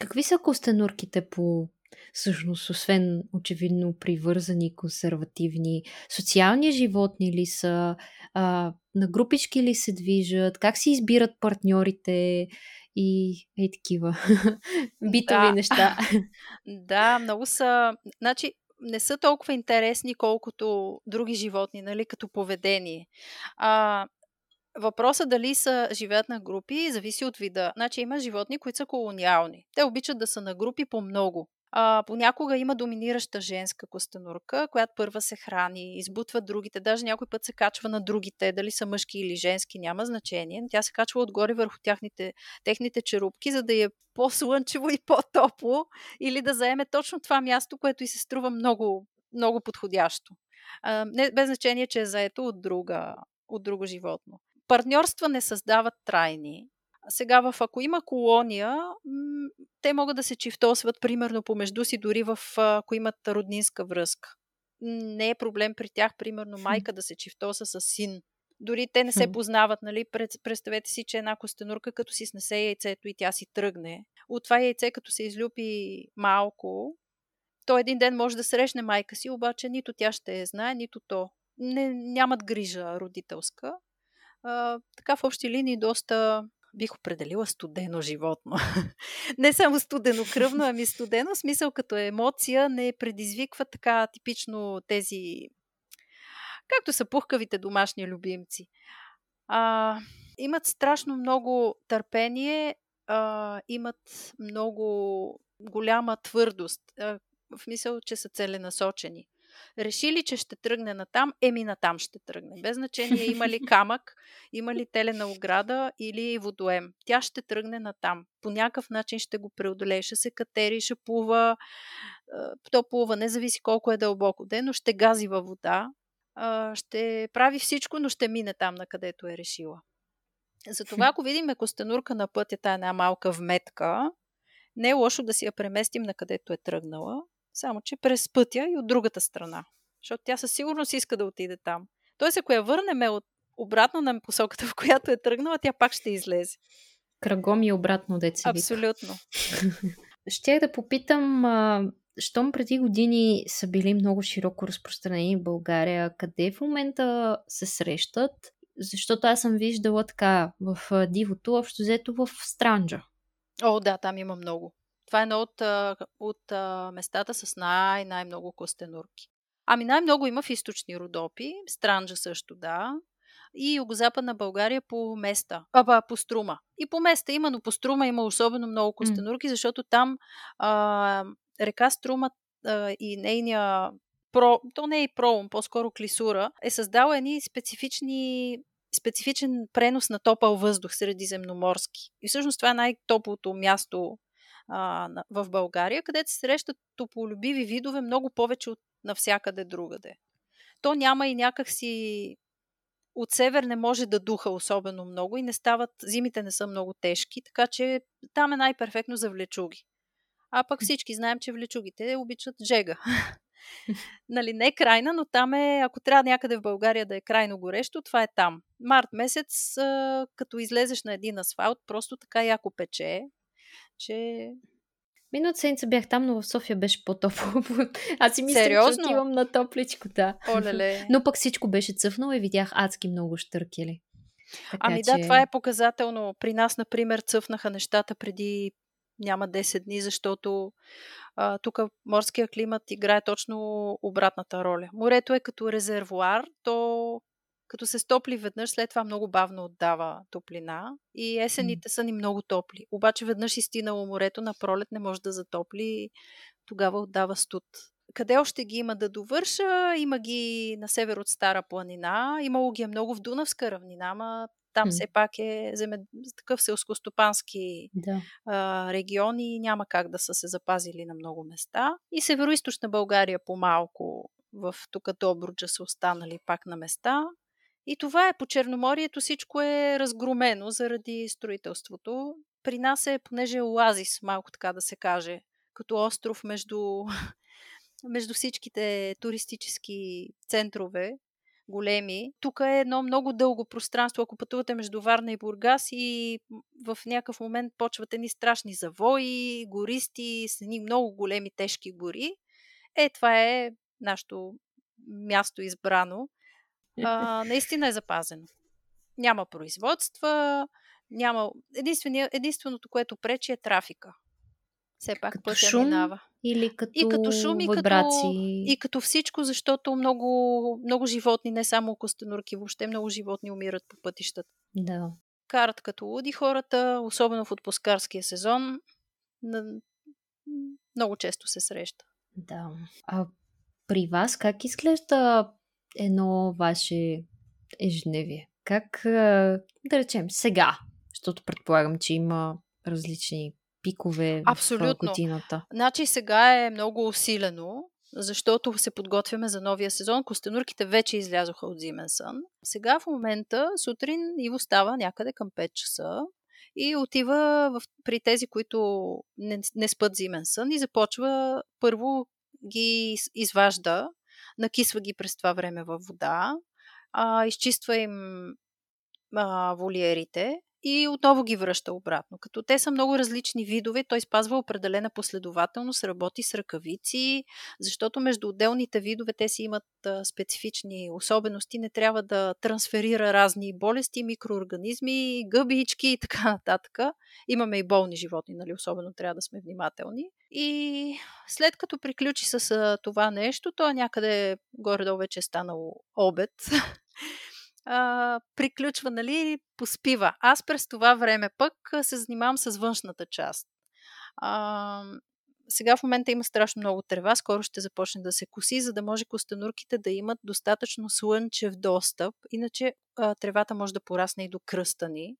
какви са костенурките по всъщност, освен очевидно привързани, консервативни, социални животни ли са, а, на групички ли се движат, как си избират партньорите и е такива битови Да. неща. Да, много са. Значи, не са толкова интересни, колкото други животни, нали, като поведение. А, въпросът дали са живеят на групи зависи от вида. Значи има животни, които са колониални. Те обичат да са на групи по много. А, понякога има доминираща женска костенурка, която първа се храни, избутва другите, даже някой път се качва на другите, дали са мъжки или женски, няма значение. Тя се качва отгоре върху тяхните, техните черупки, за да е по-слънчево и по-топло, или да заеме точно това място, което и се струва много, много подходящо. А, не, без значение, че е заето от, друга, от друго животно. Партньорства не създават трайни. Сега, в, ако има колония, м- те могат да се чифтосват примерно помежду си, дори в, ако имат роднинска връзка. Не е проблем при тях, примерно, майка да се чифтоса с син. Дори те не се познават, нали? Пред- Представете си, че една костенурка, като си снесе яйцето и тя си тръгне. От това яйце, като се излюпи малко, то един ден може да срещне майка си, обаче нито тя ще я знае, нито то. Не, нямат грижа родителска. А, така в общи линии доста бих определила студено животно. не само студено кръвно, ами студено, смисъл като емоция не предизвиква така типично тези, както са пухкавите домашни любимци. А, имат страшно много търпение, а, имат много голяма твърдост, а, в мисъл, че са целенасочени. Решили, че ще тръгне натам, еми натам ще тръгне. Без значение има ли камък, има ли телена ограда или водоем. Тя ще тръгне натам. По някакъв начин ще го преодолее. Ще се катери, ще плува. То плува, не зависи колко е дълбоко ден, но ще гази във вода. Ще прави всичко, но ще мине там, на където е решила. Затова, ако видим костенурка на пътя, тая една малка вметка, не е лошо да си я преместим на където е тръгнала, само че през пътя и от другата страна. Защото тя със сигурност иска да отиде там. Тоест, ако я върнем от обратно на посоката, в която е тръгнала, тя пак ще излезе. Кръгом и обратно, деца. Абсолютно. Щях да попитам, а, щом преди години са били много широко разпространени в България, къде в момента се срещат? Защото аз съм виждала така в дивото, общо взето в Странджа. О, да, там има много. Това е едно от, от местата с най- най-много костенурки. Ами най-много има в източни Родопи, Странджа също, да. И югозападна България по места, а, ба, по струма. И по места има, но по струма има особено много костенурки, защото там а, река Струма а, и нейния про, то не е и пролом, по-скоро клисура, е създала едни специфични специфичен пренос на топъл въздух средиземноморски. И всъщност това е най-топлото място а, в България, където се срещат тополюбиви видове много повече от навсякъде другаде. То няма и някакси от север не може да духа особено много и не стават, зимите не са много тежки, така че там е най-перфектно за влечуги. А пък всички знаем, че влечугите обичат жега. нали, не е крайна, но там е, ако трябва някъде в България да е крайно горещо, това е там. Март месец, като излезеш на един асфалт, просто така яко пече, че Миналата седмица бях там, но в София беше по-топло. Аз си мислех, че Сериозно? отивам на топличко, да. олеле. Но пък всичко беше цъфнало и видях адски много щъркели. Така, Ами да, това е показателно. При нас, например, цъфнаха нещата преди няма 10 дни, защото а, тук морския климат играе точно обратната роля. Морето е като резервуар, то като се стопли веднъж, след това много бавно отдава топлина и есените са ни много топли. Обаче веднъж изтинало морето на пролет не може да затопли, тогава отдава студ. Къде още ги има да довърша? Има ги на север от Стара планина. Имало ги е много в Дунавска равнина, ама там все пак е земе... такъв селскостопански Да. а, региони, няма как да са се запазили на много места. И североизточна България по-малко, в тук Добруджа са останали пак на места. И това е по Черноморието всичко е разгромено заради строителството. при нас е, понеже е оазис, малко така да се каже, като остров между, между всичките туристически центрове, големи. Тук е едно много дълго пространство, ако пътувате между Варна и Бургас и в някакъв момент почват едни страшни завои, гористи, с едни много големи тежки гори. Е, това е нашето място избрано. А, наистина е запазено. Няма производства, няма... Единственото, което пречи е трафика. Все пак като пътя шум минава. или като, И като шум, и като, и като всичко, защото много, много животни, не само костенурки, въобще много животни умират по пътищата. Да. Карат като луди хората, особено в отпускарския сезон. Много често се среща. Да. А при вас как изглежда едно ваше ежедневие? Как, да речем, сега? Защото предполагам, че има различни пикове в Абсолютно. годината. Значи сега е много усилено, защото се подготвяме за новия сезон. Костенурките вече излязоха от зимен сън. Сега в момента сутрин Иво става някъде към 5 часа и отива в, при тези, които не, не спът зимен сън и започва първо ги из- изважда, накисва ги през това време във вода, а, изчиства им а, волиерите и отново ги връща обратно. Като те са много различни видове, той спазва определена последователност, работи с ръкавици, защото между отделните видове те си имат специфични особености, не трябва да трансферира разни болести, микроорганизми, гъбички и така нататък. Имаме и болни животни, нали, особено трябва да сме внимателни. И след като приключи с това нещо, то някъде горе-долу вече е станало обед. а, приключва, нали, поспива. Аз през това време пък се занимавам с външната част. А, сега в момента има страшно много трева, скоро ще започне да се коси, за да може костенурките да имат достатъчно слънчев достъп, иначе а, тревата може да порасне и до кръста ни.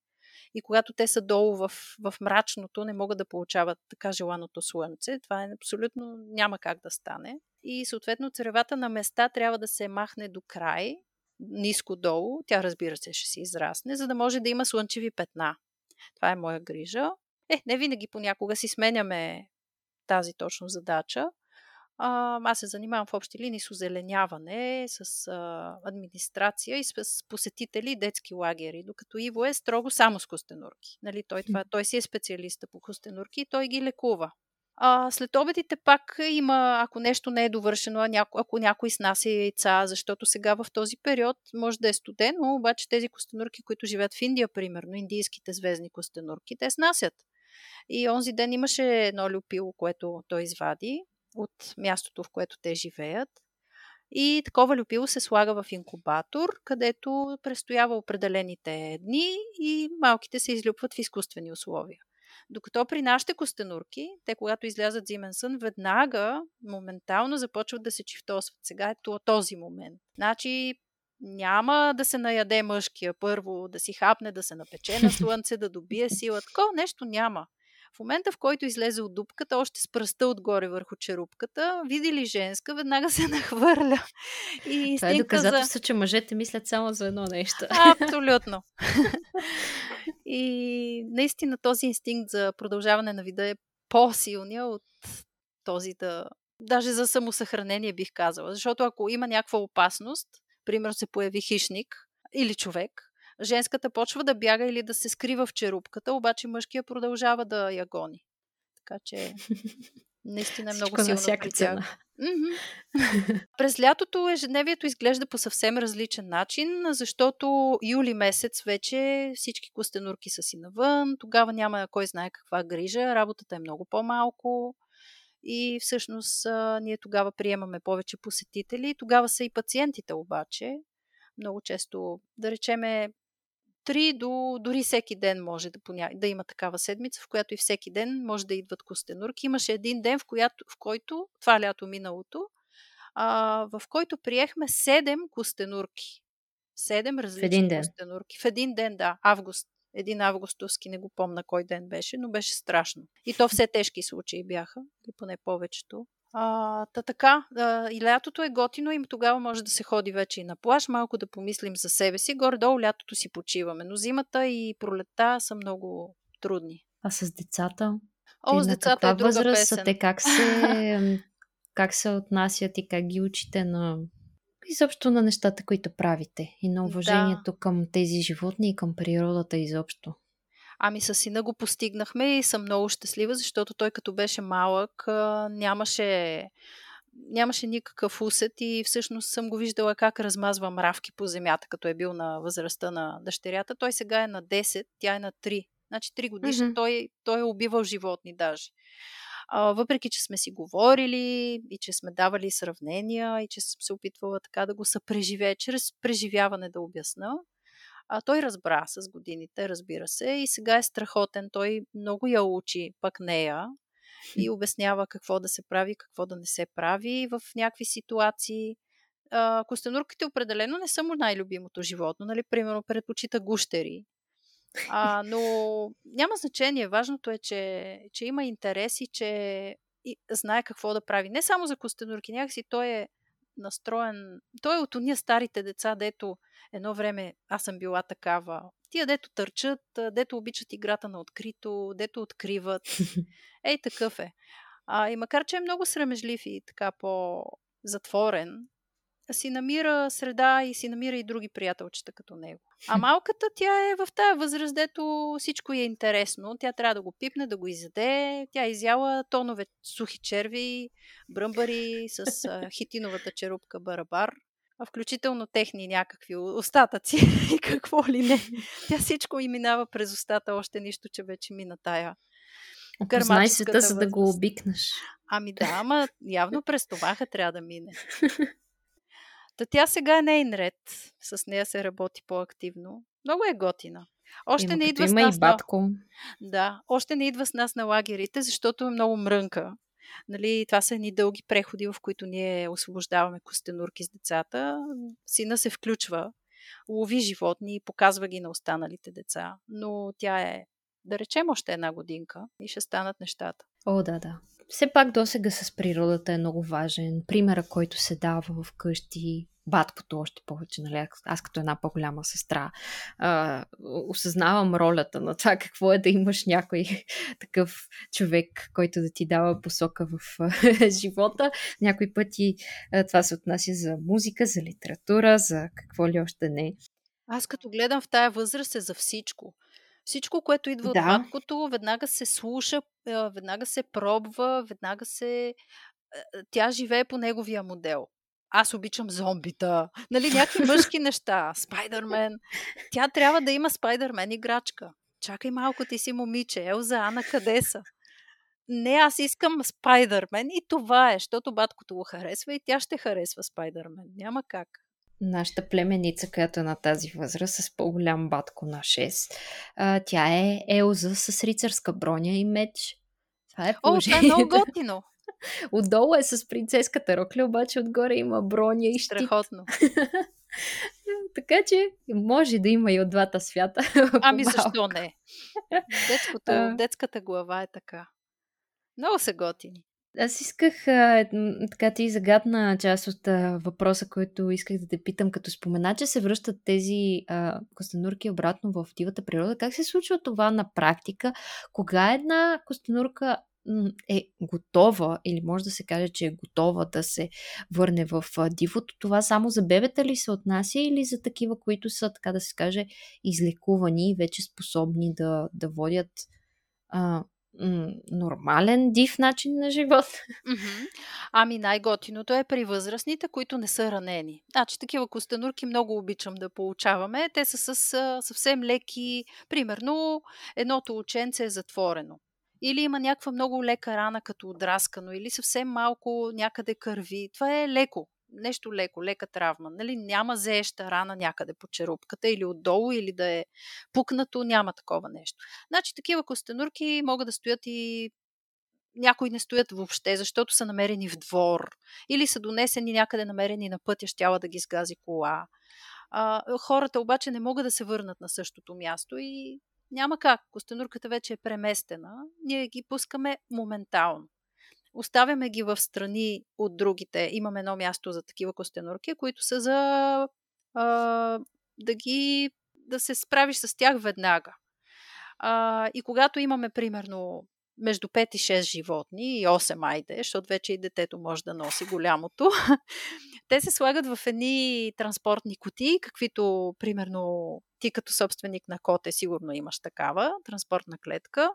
И когато те са долу в, в мрачното, не могат да получават така желаното слънце. Това е абсолютно няма как да стане. И съответно тревата на места трябва да се махне до край, ниско долу. Тя разбира се ще си израсне, за да може да има слънчеви петна. Това е моя грижа. Е, не винаги понякога си сменяме тази точно задача. Аз се занимавам в общи линии с озеленяване, с а, администрация и с, с посетители детски лагери, докато Иво е строго само с костенурки. Нали, той, това, той си е специалиста по костенурки и той ги лекува. А, след обедите пак има, ако нещо не е довършено, няко, ако някой снася яйца, защото сега в този период може да е студено, обаче тези костенурки, които живеят в Индия, примерно, индийските звездни костенурки, те снасят. И онзи ден имаше едно люпило, което той извади от мястото, в което те живеят. И такова люпило се слага в инкубатор, където престоява определените дни и малките се излюпват в изкуствени условия. Докато при нашите костенурки, те когато излязат зимен сън, веднага, моментално започват да се чифтосват. Сега е този момент. Значи няма да се наяде мъжкия първо, да си хапне, да се напече на слънце, да добие сила. Такова нещо няма. В момента, в който излезе от дупката, още с пръста отгоре върху черупката, види ли женска, веднага се нахвърля. И Това е доказателство, за... че мъжете мислят само за едно нещо. Абсолютно. И наистина този инстинкт за продължаване на вида е по-силния от този да... Даже за самосъхранение бих казала. Защото ако има някаква опасност, примерно се появи хищник или човек, женската почва да бяга или да се скрива в черупката, обаче мъжкия продължава да я гони. Така че наистина е много Всичко силно на всяка цена. През лятото ежедневието изглежда по съвсем различен начин, защото юли месец вече всички костенурки са си навън, тогава няма кой знае каква грижа, работата е много по-малко и всъщност ние тогава приемаме повече посетители, тогава са и пациентите обаче. Много често, да речеме, три до дори всеки ден може да, поня... да има такава седмица, в която и всеки ден може да идват костенурки. Имаше един ден, в, която, в който, това лято миналото, а, в който приехме седем костенурки. Седем различни един ден? костенурки. В един ден, да. Август. Един августовски, не го помна кой ден беше, но беше страшно. И то все тежки случаи бяха, или поне повечето. А, та така, а, и лятото е готино и тогава може да се ходи вече и на плаж, малко да помислим за себе си. Горе-долу лятото си почиваме, но зимата и пролета са много трудни. А с децата? О, с децата е друга възраст песен. те? Как се, как се отнасят и как ги учите на изобщо на нещата, които правите и на уважението да. към тези животни и към природата изобщо? Ами с сина го постигнахме и съм много щастлива, защото той като беше малък нямаше нямаше никакъв усет и всъщност съм го виждала как размазва мравки по земята, като е бил на възрастта на дъщерята. Той сега е на 10, тя е на 3. Значи 3 годишен, mm-hmm. той, той е убивал животни даже. А, въпреки, че сме си говорили и че сме давали сравнения и че съм се опитвала така да го съпреживее, чрез преживяване да обясна, а той разбра с годините, разбира се, и сега е страхотен. Той много я учи, пък нея, и обяснява какво да се прави, какво да не се прави в някакви ситуации. А, костенурките определено не са му най-любимото животно. Нали? Примерно предпочита гущери. А, но няма значение. Важното е, че, че има интерес и че и знае какво да прави. Не само за костенурки, някакси той е настроен. Той е от уния старите деца, дето едно време аз съм била такава. Тия, дето търчат, дето обичат играта на открито, дето откриват. Ей, такъв е. А, и макар, че е много срамежлив и така по-затворен, си намира среда и си намира и други приятелчета като него. А малката тя е в тая възраст, дето всичко е интересно. Тя трябва да го пипне, да го изяде. Тя е изяла тонове сухи черви, бръмбари с хитиновата черупка барабар включително техни някакви остатъци и какво ли не. Тя всичко и минава през устата, още нищо, че вече мина тая Познай света, за да го обикнеш. Ами да, ама явно през това трябва да мине. Та тя сега е нейн ред. С нея се работи по-активно. Много е готина. Още има, не идва с нас. И батко. Да, още не идва с нас на лагерите, защото е много мрънка. Нали, това са едни дълги преходи, в които ние освобождаваме костенурки с децата. Сина се включва, лови животни и показва ги на останалите деца. Но тя е, да речем, още една годинка и ще станат нещата. О, да, да. Все пак досега с природата е много важен. Примера, който се дава в къщи, баткото още повече, нали? Аз като една по-голяма сестра а, осъзнавам ролята на това какво е да имаш някой такъв човек, който да ти дава посока в живота. Някои пъти а, това се отнася за музика, за литература, за какво ли още не. Аз като гледам в тая възраст е за всичко. Всичко, което идва да. от маткото, веднага се слуша, веднага се пробва, веднага се... Тя живее по неговия модел. Аз обичам зомбита. Нали, някакви мъжки неща. Спайдермен. Тя трябва да има Спайдермен играчка. Чакай малко, ти си момиче. Елза, Ана, къде са? Не, аз искам Спайдермен и това е, защото баткото го харесва и тя ще харесва Спайдермен. Няма как нашата племеница, която е на тази възраст, с по-голям батко на 6. А, тя е Елза с рицарска броня и меч. Това е О, това е много готино. Отдолу е с принцеската рокля, обаче отгоре има броня и щит. Страхотно. така че може да има и от двата свята. ами защо не? Детското, детската глава е така. Много са готини. Аз исках, а, така ти загадна част от въпроса, който исках да те питам, като спомена, че се връщат тези а, костенурки обратно в дивата природа. Как се случва това на практика? Кога една костенурка е готова или може да се каже, че е готова да се върне в дивото, това само за бебета ли се отнася или за такива, които са, така да се каже, излекувани и вече способни да, да водят а, нормален, див начин на живот. Ами най-готиното е при възрастните, които не са ранени. Значи такива костенурки много обичам да получаваме. Те са с съвсем леки. Примерно, едното ученце е затворено. Или има някаква много лека рана, като отраскано, или съвсем малко някъде кърви. Това е леко нещо леко, лека травма. Нали? Няма зееща рана някъде по черупката или отдолу, или да е пукнато, няма такова нещо. Значи такива костенурки могат да стоят и някои не стоят въобще, защото са намерени в двор или са донесени някъде намерени на пътя, щяла да ги сгази кола. А, хората обаче не могат да се върнат на същото място и няма как. Костенурката вече е преместена. Ние ги пускаме моментално. Оставяме ги в страни от другите. Имаме едно място за такива костенурки, които са за а, да ги да се справиш с тях веднага. А, и когато имаме, примерно, между 5 и 6 животни и 8 айде, защото вече и детето може да носи голямото, те се слагат в едни транспортни кутии, каквито, примерно, ти като собственик на коте сигурно имаш такава, транспортна клетка.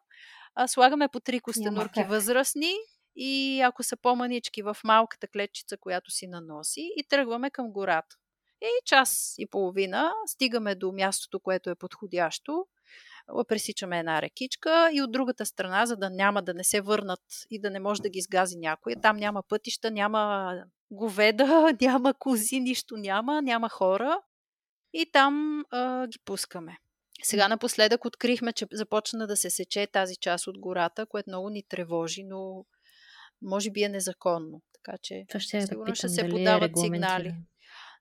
А, слагаме по три костенурки възрастни и ако са по-манички в малката клетчица, която си наноси и тръгваме към гората. И час и половина стигаме до мястото, което е подходящо, пресичаме една рекичка и от другата страна, за да няма да не се върнат и да не може да ги сгази някой. Там няма пътища, няма говеда, няма кози, нищо няма, няма хора. И там а, ги пускаме. Сега напоследък открихме, че започна да се сече тази част от гората, което много ни тревожи, но може би е незаконно. Така че ще сигурно да ще питам, се е подават сигнали.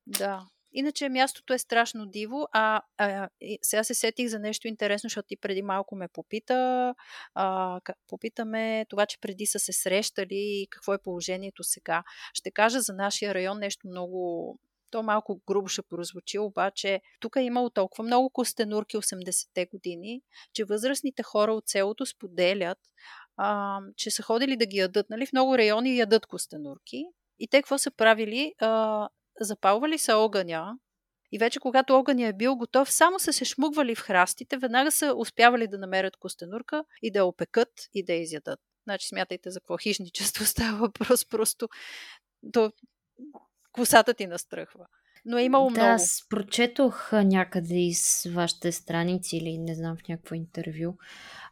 Да. Иначе мястото е страшно диво, а, а сега се сетих за нещо интересно, защото ти преди малко ме попита. А, попитаме това, че преди са се срещали и какво е положението сега. Ще кажа за нашия район нещо много то малко грубо ще прозвучи, обаче тук е имало толкова много костенурки 80-те години, че възрастните хора от селото споделят, а, че са ходили да ги ядат. Нали? В много райони ядат костенурки. И те какво са правили? А, запалвали са огъня и вече когато огъня е бил готов, само са се шмугвали в храстите, веднага са успявали да намерят костенурка и да опекат и да изядат. Значи смятайте за какво хищничество става въпрос, просто до косата ти настръхва. Но е имало да, много. аз прочетох някъде из вашите страници или не знам в някакво интервю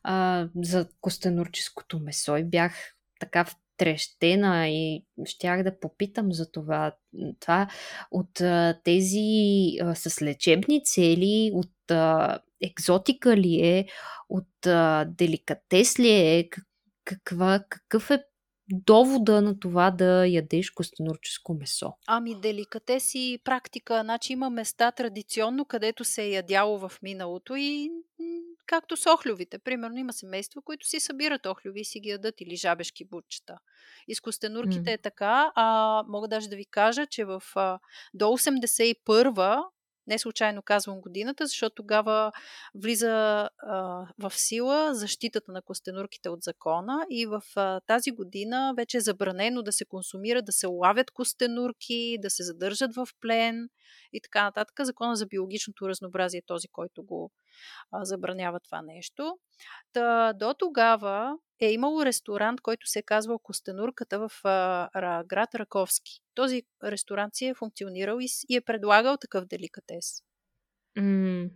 а, за костенурческото месо и бях така втрещена и щях да попитам за това. Това от а, тези а, с лечебни цели, от а, екзотика ли е, от а, деликатес ли е, каква, какъв е довода на това да ядеш костенурческо месо? Ами деликатеси практика. Значи има места традиционно, където се е ядяло в миналото и както с охлювите. Примерно има семейства, които си събират охлюви и си ги ядат или жабешки бутчета. И с костенурките mm. е така. А, мога даже да ви кажа, че в, а, до 81 не случайно казвам годината, защото тогава влиза а, в сила защитата на костенурките от закона и в а, тази година вече е забранено да се консумира, да се лавят костенурки, да се задържат в плен и така нататък. Закона за биологичното разнообразие е този, който го а, забранява това нещо. Та, до тогава е имало ресторант, който се е казвал Костенурката в а, град Раковски. Този ресторант си е функционирал и, и е предлагал такъв деликатес. Mm.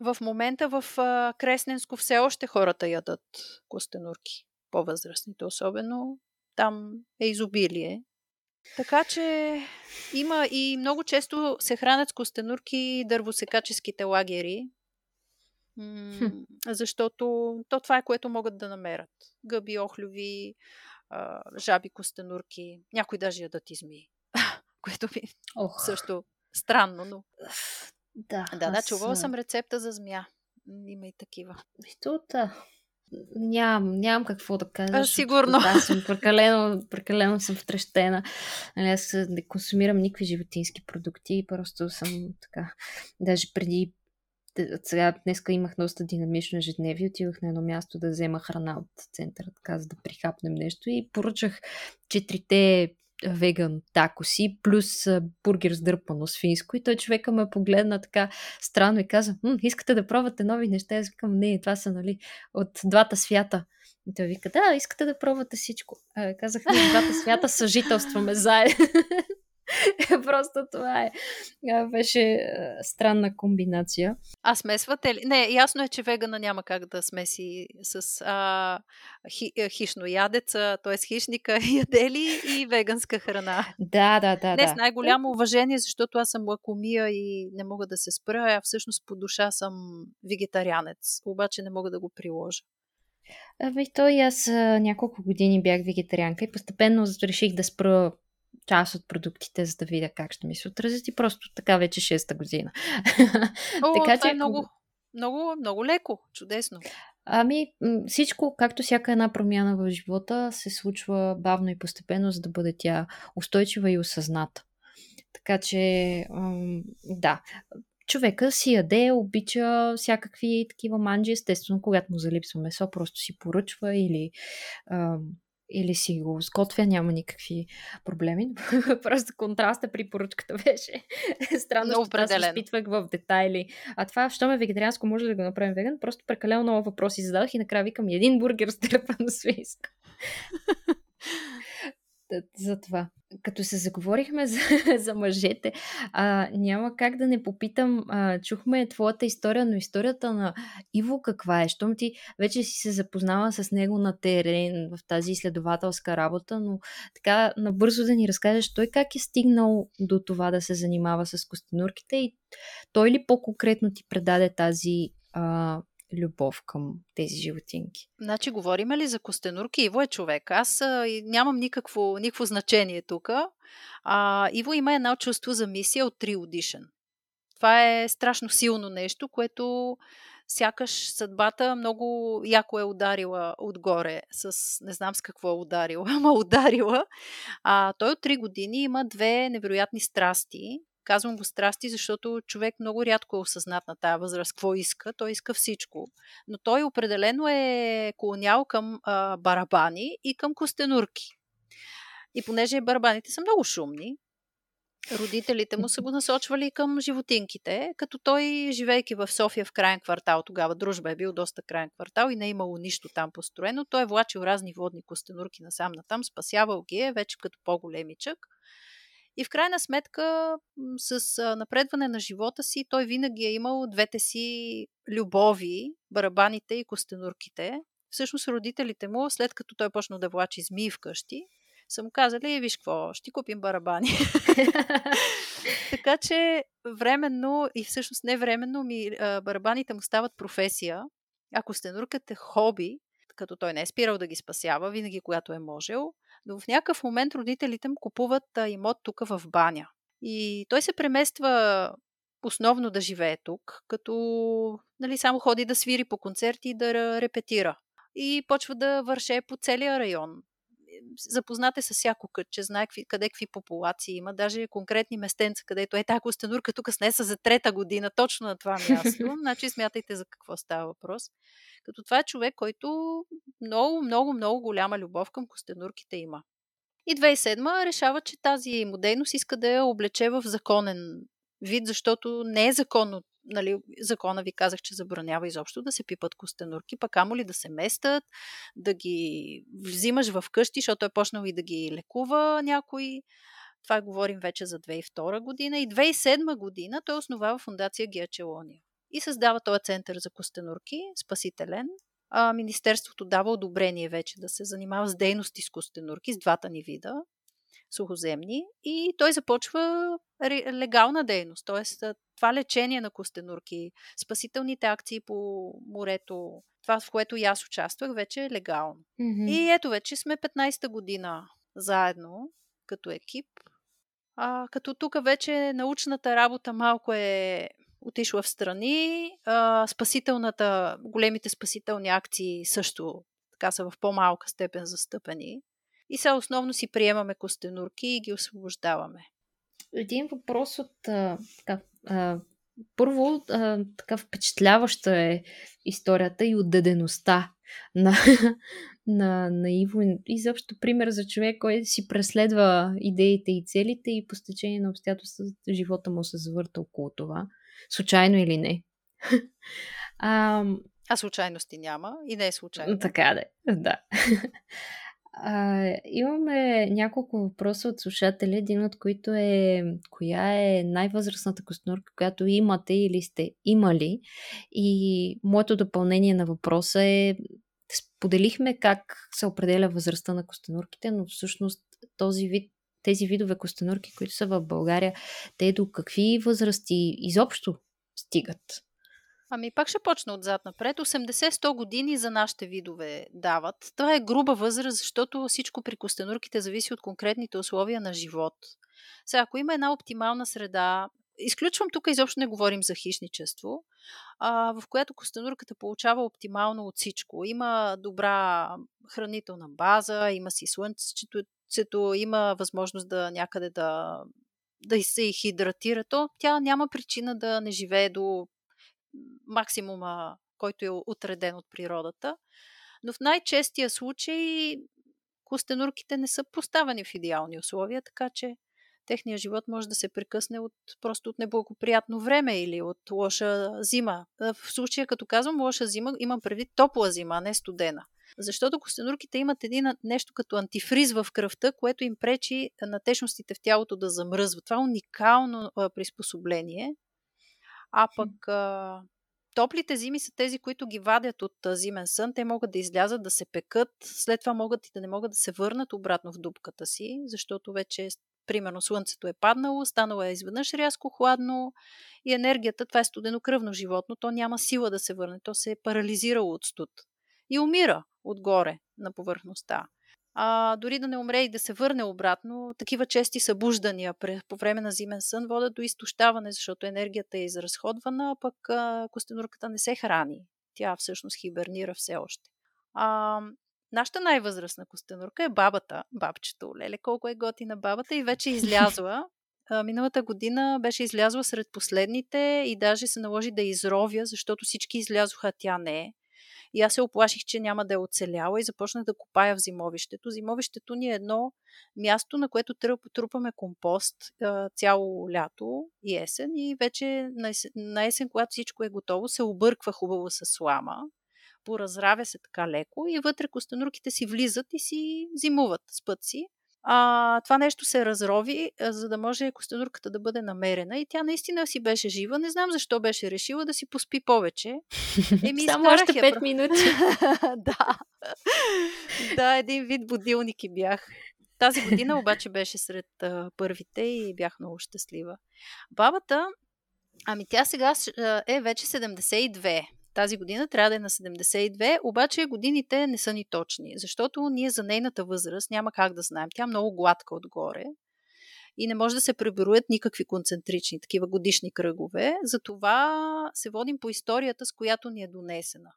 В момента в а, Кресненско все още хората ядат костенурки. По-възрастните особено. Там е изобилие. Така че има и много често се хранят с костенурки дървосекаческите лагери, М- защото то това е което могат да намерят. Гъби, охлюви, а, жаби, костенурки, някои даже ядат изми. което ми Ох. също странно, но... Да, да, да, чувала съм рецепта за змия. Има и такива. Ето, Нямам, нямам какво да кажа. А, сигурно. Аз съм прекалено, прекалено съм втрещена. Нали, аз не консумирам никакви животински продукти, просто съм така. Даже преди сега днеска имах доста динамично ежедневие, отидох на едно място да взема храна от центъра, така за да прихапнем нещо и поръчах четирите веган такоси, плюс бургер с дърпано свинско. И той човека ме погледна така странно и каза, искате да пробвате нови неща? Аз викам, не, това са нали, от двата свята. И той вика, да, искате да пробвате всичко. А, казах, не, двата свята съжителстваме заедно. Просто това е. Беше странна комбинация. А смесвате ли? Не, ясно е, че вегана няма как да смеси с а, хи, хищно ядеца, т.е. хищника ядели и веганска храна. Да, да, да. Не, да. с най-голямо уважение, защото аз съм лакомия и не мога да се спра, а всъщност по душа съм вегетарианец, обаче не мога да го приложа. Ами, то и аз няколко години бях вегетарианка и постепенно реших да спра част от продуктите, за да видя как ще ми се отразят и просто така вече шеста година. О, така, че, е много, много, много леко, чудесно. Ами, всичко, както всяка една промяна в живота, се случва бавно и постепенно, за да бъде тя устойчива и осъзната. Така че, да. човека си яде, обича всякакви такива манджи, естествено, когато му залипсва месо, просто си поръчва или или си го сготвя, няма никакви проблеми. Просто контраста при поръчката беше странно, защото аз изпитвах в детайли. А това, що ме вегетарианско, може да го направим веган, просто прекалено много въпроси зададох и накрая викам един бургер с на свинска. за това. Като се заговорихме за, за мъжете, а, няма как да не попитам. А, чухме твоята история, но историята на Иво каква е? Щом ти вече си се запознала с него на терен в тази изследователска работа, но така набързо да ни разкажеш той как е стигнал до това да се занимава с костенурките и той ли по-конкретно ти предаде тази а, любов към тези животинки. Значи, говориме ли за костенурки? Иво е човек. Аз а, нямам никакво, никакво значение тук. Иво има едно чувство за мисия от 3 Audition. Това е страшно силно нещо, което сякаш съдбата много яко е ударила отгоре, с не знам с какво е ударила, ама ударила. А, той от 3 години има две невероятни страсти. Казвам го страсти, защото човек много рядко е осъзнат на тази възраст какво иска. Той иска всичко. Но той определено е колонял към а, барабани и към костенурки. И понеже барабаните са много шумни, родителите му са го насочвали към животинките, като той, живейки в София в крайен квартал, тогава дружба е бил доста крайен квартал и не е имало нищо там построено, той е влачил разни водни костенурки насам натам, спасявал ги е вече като по-големичък. И в крайна сметка, с напредване на живота си, той винаги е имал двете си любови, барабаните и костенурките. Всъщност родителите му, след като той почна да влачи змии вкъщи, са му казали, виж какво, ще купим барабани. така че временно и всъщност не временно ми, барабаните му стават професия. Ако стенурката е хоби, като той не е спирал да ги спасява, винаги когато е можел, но в някакъв момент родителите му купуват имот тук в баня. И той се премества основно да живее тук, като нали, само ходи да свири по концерти и да репетира. И почва да върше по целия район. Запознате с всяко кътче, знае какви, къде какви популации има, даже конкретни местенца, където е тази костенурка тук снеса за трета година, точно на това място. значи смятайте за какво става въпрос. Като това е човек, който много, много, много голяма любов към костенурките има. И 2007 решава, че тази му дейност иска да я облече в законен вид, защото не е законно нали, закона ви казах, че забранява изобщо да се пипат костенурки, пък амо ли да се местат, да ги взимаш в къщи, защото е почнал и да ги лекува някой. Това говорим вече за 2002 година. И 2007 година той основава фундация Геачелония и създава този център за костенурки, спасителен. Министерството дава одобрение вече да се занимава с дейности с костенурки, с двата ни вида, сухоземни, и той започва легална дейност, т.е. това лечение на костенурки, спасителните акции по морето, това в което и аз участвах, вече е легално. Mm-hmm. И ето вече сме 15-та година заедно, като екип. А, като тук вече научната работа малко е отишла в страни. А, спасителната, големите спасителни акции също така са в по-малка степен застъпени. И сега основно си приемаме костенурки и ги освобождаваме. Един въпрос от а, така, а, първо, а, така впечатляваща е историята и отдадеността на, на, на Иво. И заобщо пример за човек, който си преследва идеите и целите и по стечение на обстоятелствата живота му се завърта около това. Случайно или не. а, а случайности няма и не е случайно. Така да, да. А, имаме няколко въпроса от слушатели, един от които е коя е най-възрастната костенурка, която имате или сте имали. И моето допълнение на въпроса е споделихме как се определя възрастта на костенурките, но всъщност този вид тези видове костенурки, които са в България, те до какви възрасти изобщо стигат? Ами пак ще почна отзад напред. 80-100 години за нашите видове дават. Това е груба възраст, защото всичко при костенурките зависи от конкретните условия на живот. Сега, ако има една оптимална среда, изключвам тук, изобщо не говорим за хищничество, а, в която костенурката получава оптимално от всичко. Има добра хранителна база, има си слънцето, има възможност да някъде да да се хидратира, то тя няма причина да не живее до максимума, който е отреден от природата. Но в най-честия случай костенурките не са поставени в идеални условия, така че техният живот може да се прекъсне от, просто от неблагоприятно време или от лоша зима. В случая, като казвам лоша зима, имам предвид топла зима, а не студена. Защото костенурките имат един нещо като антифриз в кръвта, което им пречи на течностите в тялото да замръзват. Това е уникално приспособление. А пък а, топлите зими са тези, които ги вадят от а, зимен сън. Те могат да излязат, да се пекат, след това могат и да не могат да се върнат обратно в дупката си, защото вече примерно слънцето е паднало, станало е изведнъж рязко хладно и енергията, това е студено кръвно животно, то няма сила да се върне, то се е парализирало от студ и умира отгоре на повърхността. А, дори да не умре и да се върне обратно, такива чести събуждания по време на зимен сън водят до изтощаване, защото енергията е изразходвана, а пък а, костенурката не се храни. Тя всъщност хибернира все още. А, нашата най-възрастна костенурка е бабата, бабчето. Леле, колко е готина бабата и вече излязла. Миналата година беше излязла сред последните и даже се наложи да изровя, защото всички излязоха, а тя не е. И аз се оплаших, че няма да е оцеляла и започнах да копая в зимовището. Зимовището ни е едно място, на което трупаме компост цяло лято и есен. И вече на есен, на есен, когато всичко е готово, се обърква хубаво с слама поразравя се така леко и вътре костенурките си влизат и си зимуват, спът си. А, това нещо се разрови, за да може костенурката да бъде намерена и тя наистина си беше жива. Не знам защо беше решила да си поспи повече. Еми, Само още 5 я... минути. да. да, един вид будилники бях. Тази година обаче беше сред а, първите и бях много щастлива. Бабата, ами тя сега е вече 72 тази година трябва да е на 72, обаче годините не са ни точни, защото ние за нейната възраст няма как да знаем. Тя е много гладка отгоре и не може да се преброят никакви концентрични, такива годишни кръгове. Затова се водим по историята, с която ни е донесена.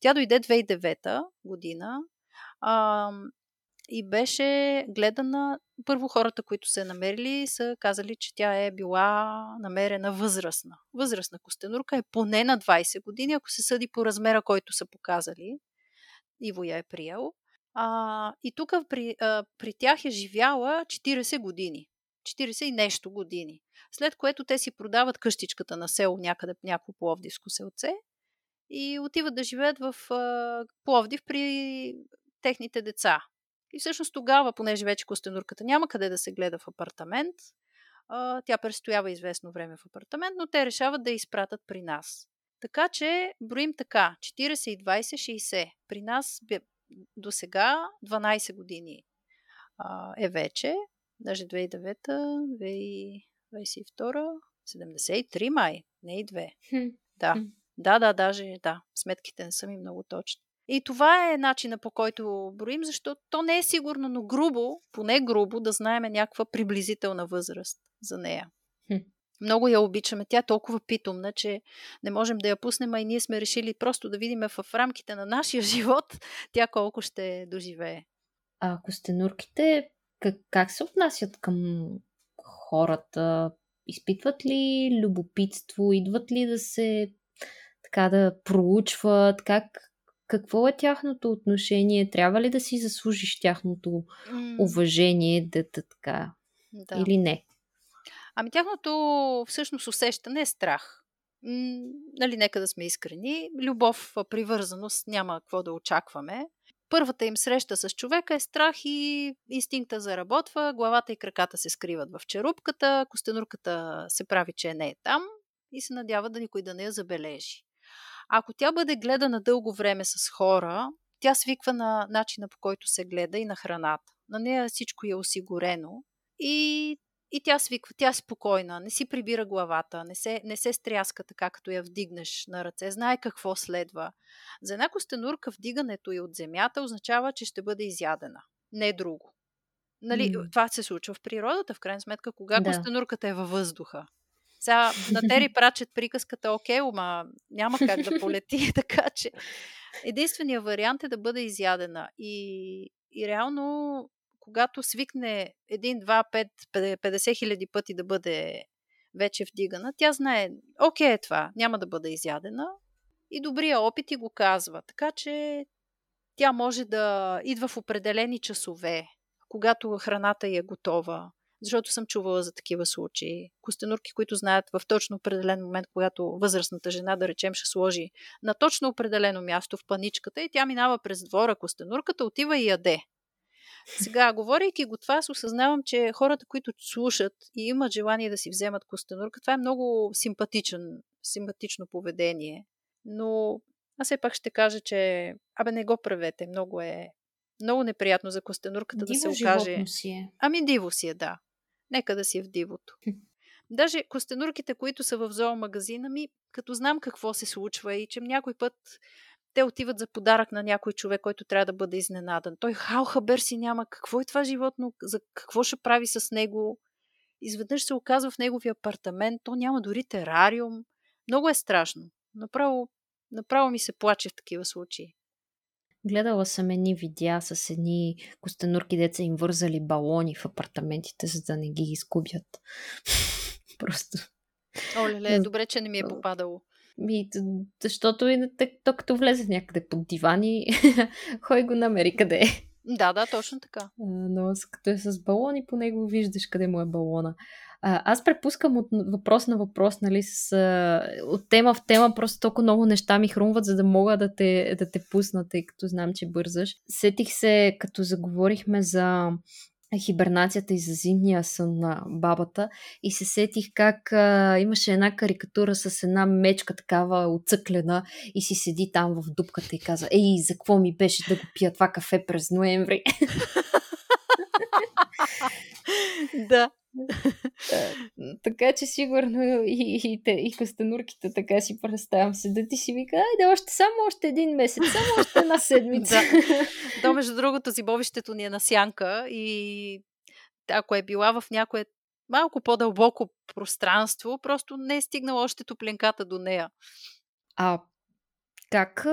Тя дойде 2009 година. А, и беше гледана. Първо хората, които се намерили, са казали, че тя е била намерена възрастна. Възрастна костенурка е поне на 20 години, ако се съди по размера, който са показали. Иво я е приел. А, и тук при, а, при тях е живяла 40 години. 40 и нещо години. След което те си продават къщичката на село някъде някакво пловдивско селце и отиват да живеят в а, Пловдив при техните деца. И всъщност тогава, понеже вече костенурката няма къде да се гледа в апартамент, тя престоява известно време в апартамент, но те решават да я изпратят при нас. Така че броим така 40 и 20, 60. При нас до сега 12 години е вече, даже 2009, 2022, 73 май, не и 2. Да, да, да, даже да, сметките не са ми много точни. И това е начина по който броим, защото то не е сигурно, но грубо, поне грубо, да знаем някаква приблизителна възраст за нея. Хм. Много я обичаме. Тя е толкова питомна, че не можем да я пуснем, а и ние сме решили просто да видим в рамките на нашия живот тя колко ще доживее. А костенурките как, как се отнасят към хората? Изпитват ли любопитство? Идват ли да се така да проучват? Как, какво е тяхното отношение? Трябва ли да си заслужиш тяхното уважение, да, да така? Да. Или не? Ами тяхното всъщност усещане е страх. М- нали, нека да сме искрени. Любов, привързаност няма какво да очакваме. Първата им среща с човека е страх и инстинкта заработва, главата и краката се скриват в черупката, костенурката се прави, че не е там и се надява да никой да не я забележи. Ако тя бъде гледана дълго време с хора, тя свиква на начина по който се гледа и на храната. На нея всичко е осигурено и, и тя свиква, тя е спокойна, не си прибира главата, не се, не се стряска така, като я вдигнеш на ръце, знае какво следва. За една костенурка вдигането и от земята означава, че ще бъде изядена, не друго. Нали, mm. Това се случва в природата, в крайна сметка, кога да. костенурката е във въздуха. Сега на Тери прачет приказката, окей, ама няма как да полети, така че единственият вариант е да бъде изядена. И, и реално когато свикне 1, 2, 5, 50 хиляди пъти да бъде вече вдигана, тя знае, окей е това, няма да бъде изядена и добрия опит и го казва. Така че тя може да идва в определени часове, когато храната е готова, защото съм чувала за такива случаи. Костенурки, които знаят в точно определен момент, когато възрастната жена, да речем, ще сложи на точно определено място в паничката и тя минава през двора, костенурката отива и яде. Сега, говорейки го това, аз осъзнавам, че хората, които слушат и имат желание да си вземат костенурка, това е много симпатичен, симпатично поведение. Но аз все пак ще кажа, че абе не го правете. Много е много неприятно за костенурката диво да се окаже. Си е. Ами диво си е, да. Нека да си е в дивото. Даже костенурките, които са в зоомагазина ми, като знам какво се случва и че някой път те отиват за подарък на някой човек, който трябва да бъде изненадан. Той хал хабер си няма какво е това животно, за какво ще прави с него. Изведнъж се оказва в неговия апартамент, то няма дори терариум. Много е страшно. Направо, направо ми се плаче в такива случаи. Гледала съм едни видеа с едни костенурки, деца им вързали балони в апартаментите, за да не ги изгубят. Просто. Оле, добре, че не ми е попадало. Ми, защото и то като влезе някъде под дивани, хой го намери къде е. Да, да, точно така. Но като е с балони, по него виждаш къде му е балона. Аз препускам от въпрос на въпрос, нали, с, от тема в тема, просто толкова много неща ми хрумват, за да мога да те, да те пусна, тъй като знам, че бързаш. Сетих се, като заговорихме за хибернацията и за зимния сън на бабата и се сетих как а, имаше една карикатура с една мечка такава отцъклена и си седи там в дупката и каза Ей, за какво ми беше да го пия това кафе през ноември? да. Така че сигурно и, и, и, и костенурките така си представям се да ти си вика, айде още само още един месец, само още една седмица. да. То между другото зибовището ни е на сянка и ако е била в някое малко по-дълбоко пространство, просто не е стигнала още топленката до нея. А как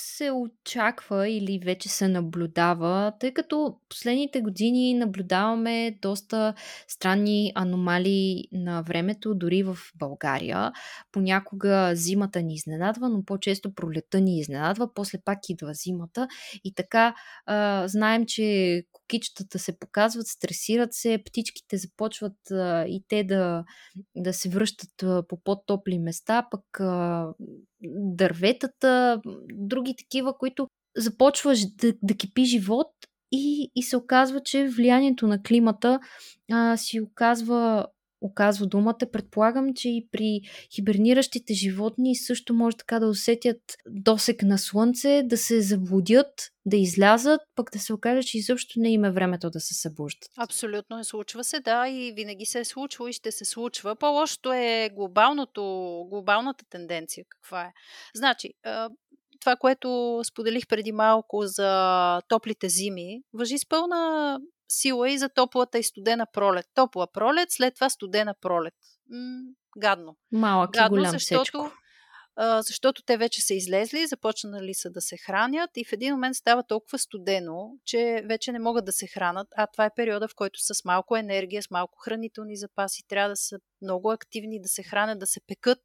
се очаква или вече се наблюдава, тъй като последните години наблюдаваме доста странни аномалии на времето, дори в България. Понякога зимата ни изненадва, но по-често пролета ни изненадва, после пак идва зимата и така а, знаем, че кокичетата се показват, стресират се, птичките започват а, и те да, да се връщат по по-топли места, пък а, дърветата, други такива, които започваш да, да кипи живот и, и се оказва, че влиянието на климата а, си оказва оказва думата. Предполагам, че и при хиберниращите животни също може така да усетят досек на слънце, да се заблудят, да излязат, пък да се окаже, че изобщо не има времето да се събуждат. Абсолютно, случва се, да, и винаги се е случвало и ще се случва. По-лошото е глобалното, глобалната тенденция. Каква е? Значи, това, което споделих преди малко за топлите зими, въжи с пълна сила и за топлата и студена пролет. Топла пролет, след това студена пролет. М- гадно. Малък гадно, и голям защото. А, защото те вече са излезли, започнали са да се хранят и в един момент става толкова студено, че вече не могат да се хранат, а това е периода, в който са с малко енергия, с малко хранителни запаси, трябва да са много активни, да се хранят, да се пекат.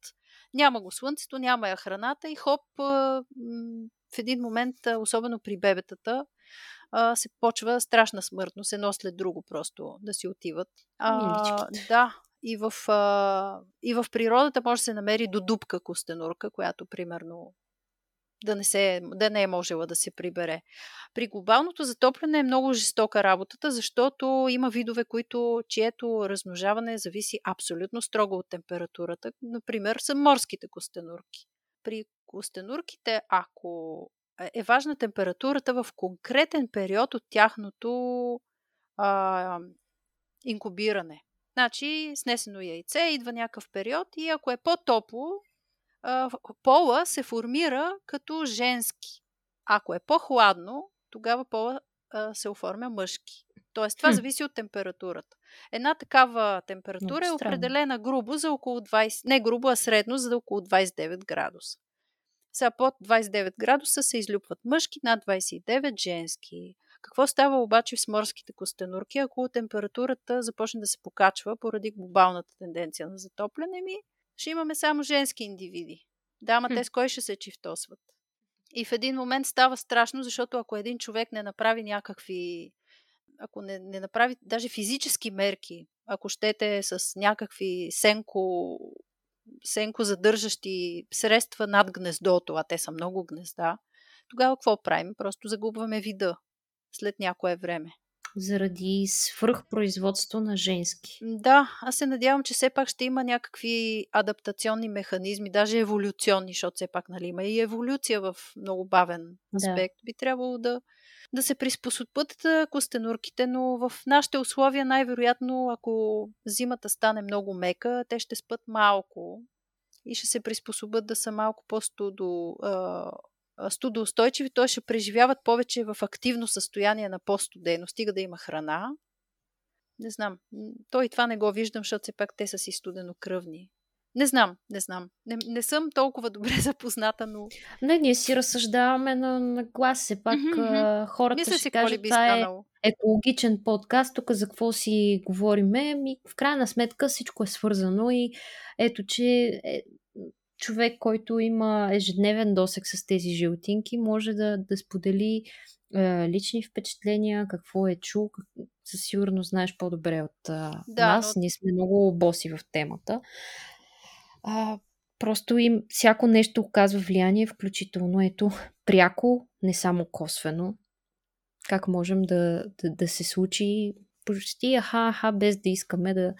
Няма го слънцето, няма я храната и хоп, в един момент, особено при бебетата, а, се почва страшна смъртност, едно след друго просто да си отиват. А, да, и в, а, и в природата може да се намери до дупка костенурка, която примерно да не, се, да не е можела да се прибере. При глобалното затопляне е много жестока работата, защото има видове, които, чието размножаване зависи абсолютно строго от температурата. Например, са морските костенурки. При костенурките, ако е важна температурата в конкретен период от тяхното а, инкубиране. Значи, снесено яйце, идва някакъв период и ако е по-топло, а, пола се формира като женски. Ако е по-хладно, тогава пола а, се оформя мъжки. Тоест, това хм. зависи от температурата. Една такава температура е определена грубо за около 20, не грубо, а средно за около 29 градуса. Сега под 29 градуса се излюпват мъжки, над 29 женски. Какво става обаче с морските костенурки, ако температурата започне да се покачва поради глобалната тенденция на затопляне ми? Ще имаме само женски индивиди. Да, ама те с кой ще се чифтосват? И в един момент става страшно, защото ако един човек не направи някакви ако не, не направи даже физически мерки, ако щете с някакви сенко, сенко задържащи средства над гнездото, а те са много гнезда, тогава какво правим? Просто загубваме вида след някое време. Заради свръхпроизводство на женски. Да, аз се надявам, че все пак ще има някакви адаптационни механизми, даже еволюционни, защото все пак нали, има и еволюция в много бавен аспект. Да. Би трябвало да, да се приспособят костенурките, но в нашите условия най-вероятно, ако зимата стане много мека, те ще спят малко и ще се приспособят да са малко по-студо студоустойчиви, т.е. ще преживяват повече в активно състояние на по-студено, стига да има храна. Не знам. Той и това не го виждам, защото все пак те са си студенокръвни. Не знам, не знам. Не, не съм толкова добре запозната, но... Не, ние си разсъждаваме на, на глас. Все пак mm-hmm. хората Мисля ще кажат, би това е екологичен подкаст, тук за какво си говориме. Ми, в крайна сметка всичко е свързано и ето, че е, човек, който има ежедневен досек с тези жилтинки, може да, да сподели е, лични впечатления, какво е чул. Със сигурност знаеш по-добре от е, да, нас. Но... Ние сме много боси в темата. А, просто им всяко нещо оказва влияние, включително ето пряко, не само косвено. Как можем да, да, да се случи почти аха-аха, без да искаме да,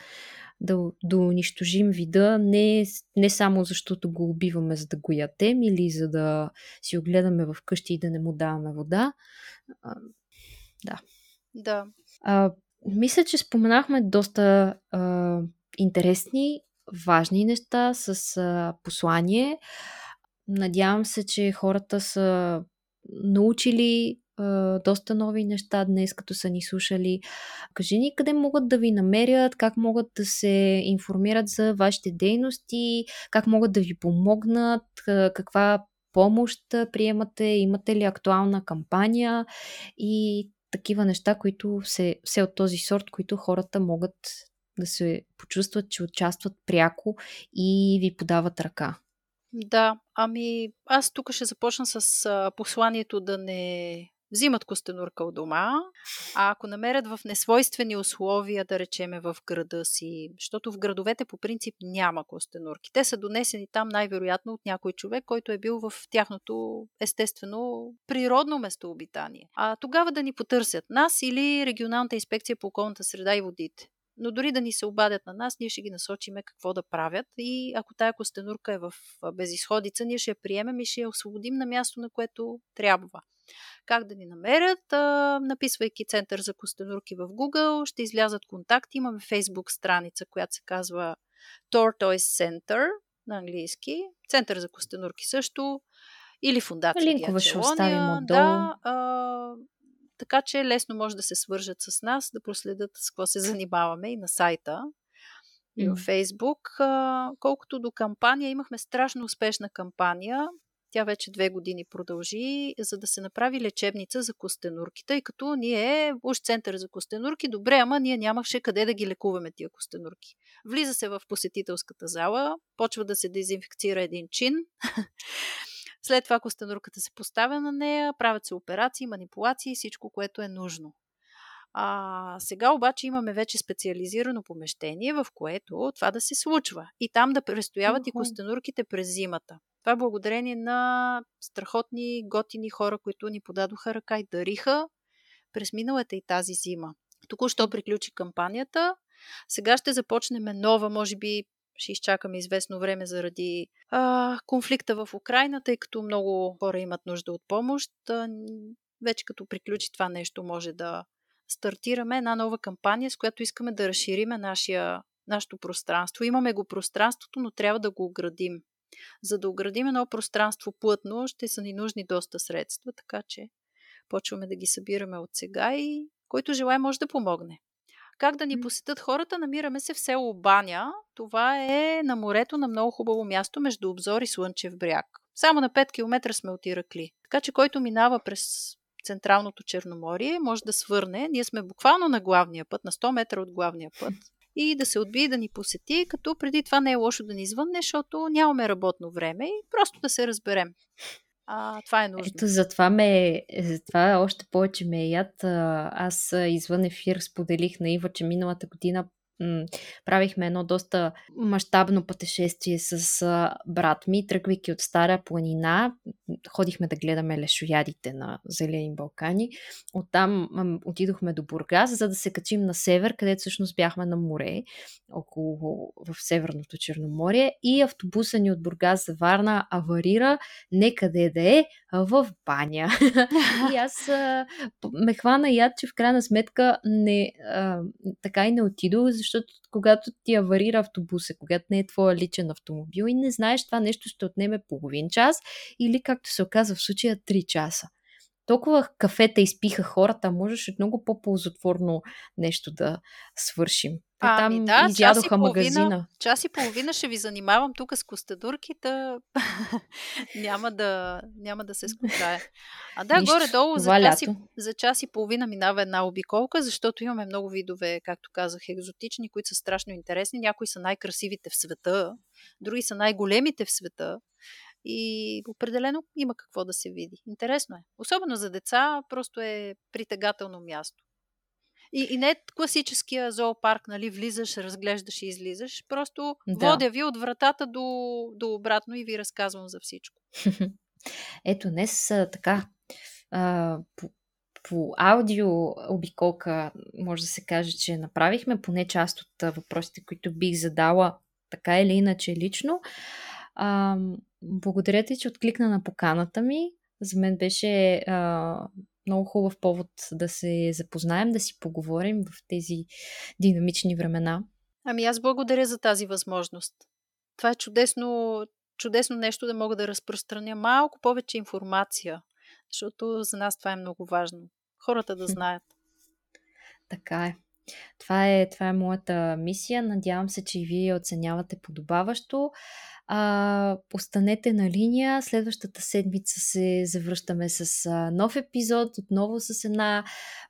да, да унищожим вида, не, не само защото го убиваме, за да го ятем или за да си огледаме в къщи и да не му даваме вода. А, да. Да. А, мисля, че споменахме доста а, интересни, важни неща с а, послание. Надявам се, че хората са научили доста нови неща днес, като са ни слушали. Кажи ни къде могат да ви намерят, как могат да се информират за вашите дейности, как могат да ви помогнат, каква помощ приемате, имате ли актуална кампания и такива неща, които все от този сорт, които хората могат да се почувстват, че участват пряко и ви подават ръка. Да, ами аз тук ще започна с посланието да не взимат костенурка от дома, а ако намерят в несвойствени условия, да речеме в града си, защото в градовете по принцип няма костенурки. Те са донесени там най-вероятно от някой човек, който е бил в тяхното естествено природно местообитание. А тогава да ни потърсят нас или регионалната инспекция по околната среда и водите. Но дори да ни се обадят на нас, ние ще ги насочиме какво да правят и ако тая костенурка е в безисходица, ние ще я приемем и ще я освободим на място, на което трябва. Как да ни намерят? Написвайки Център за костенурки в Google, ще излязат контакти. Имаме Facebook страница, която се казва Tortoise Center на английски. Център за костенурки също. Или фундация Линкове ще оставим отдолу. Да, а, така че лесно може да се свържат с нас, да проследят с какво се занимаваме и на сайта, и във Фейсбук. Колкото до кампания, имахме страшно успешна кампания. Тя вече две години продължи, за да се направи лечебница за костенурки. Тъй като ние, уж център за костенурки, добре, ама ние нямаше къде да ги лекуваме тия костенурки. Влиза се в посетителската зала, почва да се дезинфекцира един чин. След това костенурката се поставя на нея, правят се операции, манипулации всичко, което е нужно. А, сега обаче имаме вече специализирано помещение, в което това да се случва. И там да престояват uh-huh. и костенурките през зимата. Това е благодарение на страхотни, готини хора, които ни подадоха ръка и дариха през миналата и тази зима. Току-що приключи кампанията. Сега ще започнем нова, може би ще изчакаме известно време заради а, конфликта в Украина, тъй като много хора имат нужда от помощ. А, вече като приключи това нещо, може да стартираме една нова кампания, с която искаме да разшириме нашия, нашето пространство. Имаме го пространството, но трябва да го оградим. За да оградим едно пространство плътно, ще са ни нужни доста средства, така че почваме да ги събираме от сега и който желая може да помогне. Как да ни посетят хората? Намираме се в село Баня. Това е на морето на много хубаво място между Обзор и Слънчев бряг. Само на 5 км сме от Иракли. Така че който минава през Централното Черноморие, може да свърне. Ние сме буквално на главния път, на 100 метра от главния път и да се отбие да ни посети, като преди това не е лошо да ни звънне, защото нямаме работно време и просто да се разберем. А, това е нужно. Ето, затова, ме, затова още повече ме е яд. Аз извън ефир споделих на Ива, че миналата година правихме едно доста мащабно пътешествие с брат ми, тръгвайки от Стара планина. Ходихме да гледаме лешоядите на Зелени Балкани. Оттам отидохме до Бургас, за да се качим на север, където всъщност бяхме на море, около в Северното Черноморие. И автобуса ни от Бургас за Варна аварира не къде да е, а в баня. и аз а, ме хвана яд, че в крайна сметка не, а, така и не отидох, защото когато ти аварира автобуса, когато не е твоя личен автомобил и не знаеш това нещо ще отнеме половин час или както се оказа в случая 3 часа. Толкова кафета изпиха хората, можеше много по-ползотворно нещо да свършим. Те а, там ами да, изядоха час и половина, магазина. Час и половина ще ви занимавам тук с костадурките. няма, да, няма да се скучая. А да, Нищо, горе-долу за това час, и, за час и половина минава една обиколка, защото имаме много видове, както казах, екзотични, които са страшно интересни. Някои са най-красивите в света, други са най-големите в света. И определено има какво да се види. Интересно е. Особено за деца, просто е притегателно място. И, и не е класическия зоопарк, нали, влизаш, разглеждаш и излизаш. Просто Да. водя ви от вратата до, до обратно и ви разказвам за всичко. Ето, днес така, а, по, по аудио обиколка, може да се каже, че направихме поне част от въпросите, които бих задала така или иначе лично. А, благодаря ти, че откликна на поканата ми. За мен беше а, много хубав повод да се запознаем, да си поговорим в тези динамични времена. Ами аз благодаря за тази възможност. Това е чудесно, чудесно нещо да мога да разпространя малко повече информация, защото за нас това е много важно. Хората да знаят. Така е. Това е, това е моята мисия. Надявам се, че и вие оценявате подобаващо. А, останете на линия. Следващата седмица се завръщаме с а, нов епизод, отново с една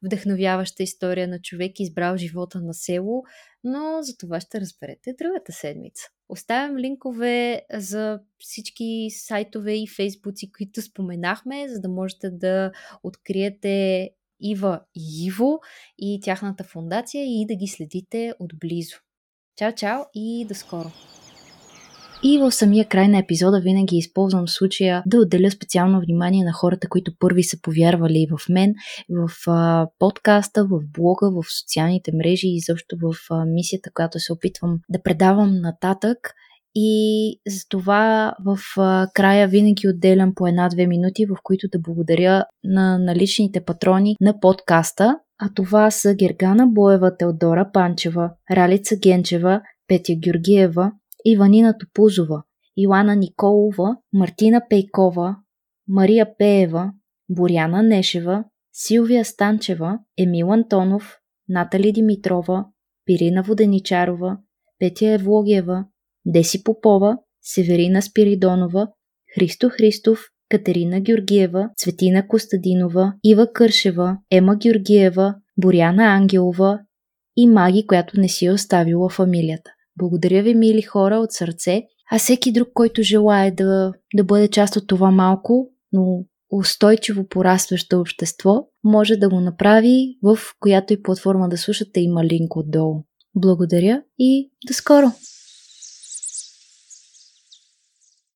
вдъхновяваща история на човек, избрал живота на село, но за това ще разберете другата седмица. Оставям линкове за всички сайтове и фейсбуци, които споменахме, за да можете да откриете Ива и Иво и тяхната фундация и да ги следите отблизо. Чао, чао и до скоро! И в самия край на епизода винаги използвам случая да отделя специално внимание на хората, които първи са повярвали в мен, в а, подкаста, в блога, в социалните мрежи и също в а, мисията, която се опитвам да предавам нататък. И за това в а, края винаги отделям по една-две минути, в които да благодаря на наличните патрони на подкаста. А това са Гергана Боева, Теодора Панчева, Ралица Генчева, Петя Георгиева, Иванина Топузова, Илана Николова, Мартина Пейкова, Мария Пеева, Боряна Нешева, Силвия Станчева, Емил Антонов, Натали Димитрова, Пирина Воденичарова, Петя Евлогиева, Деси Попова, Северина Спиридонова, Христо Христов, Катерина Георгиева, Цветина Костадинова, Ива Кършева, Ема Георгиева, Боряна Ангелова и Маги, която не си е оставила фамилията. Благодаря ви, мили хора, от сърце. А всеки друг, който желая да, да бъде част от това малко, но устойчиво порастващо общество, може да го направи в която и платформа да слушате има линк отдолу. Благодаря и до скоро!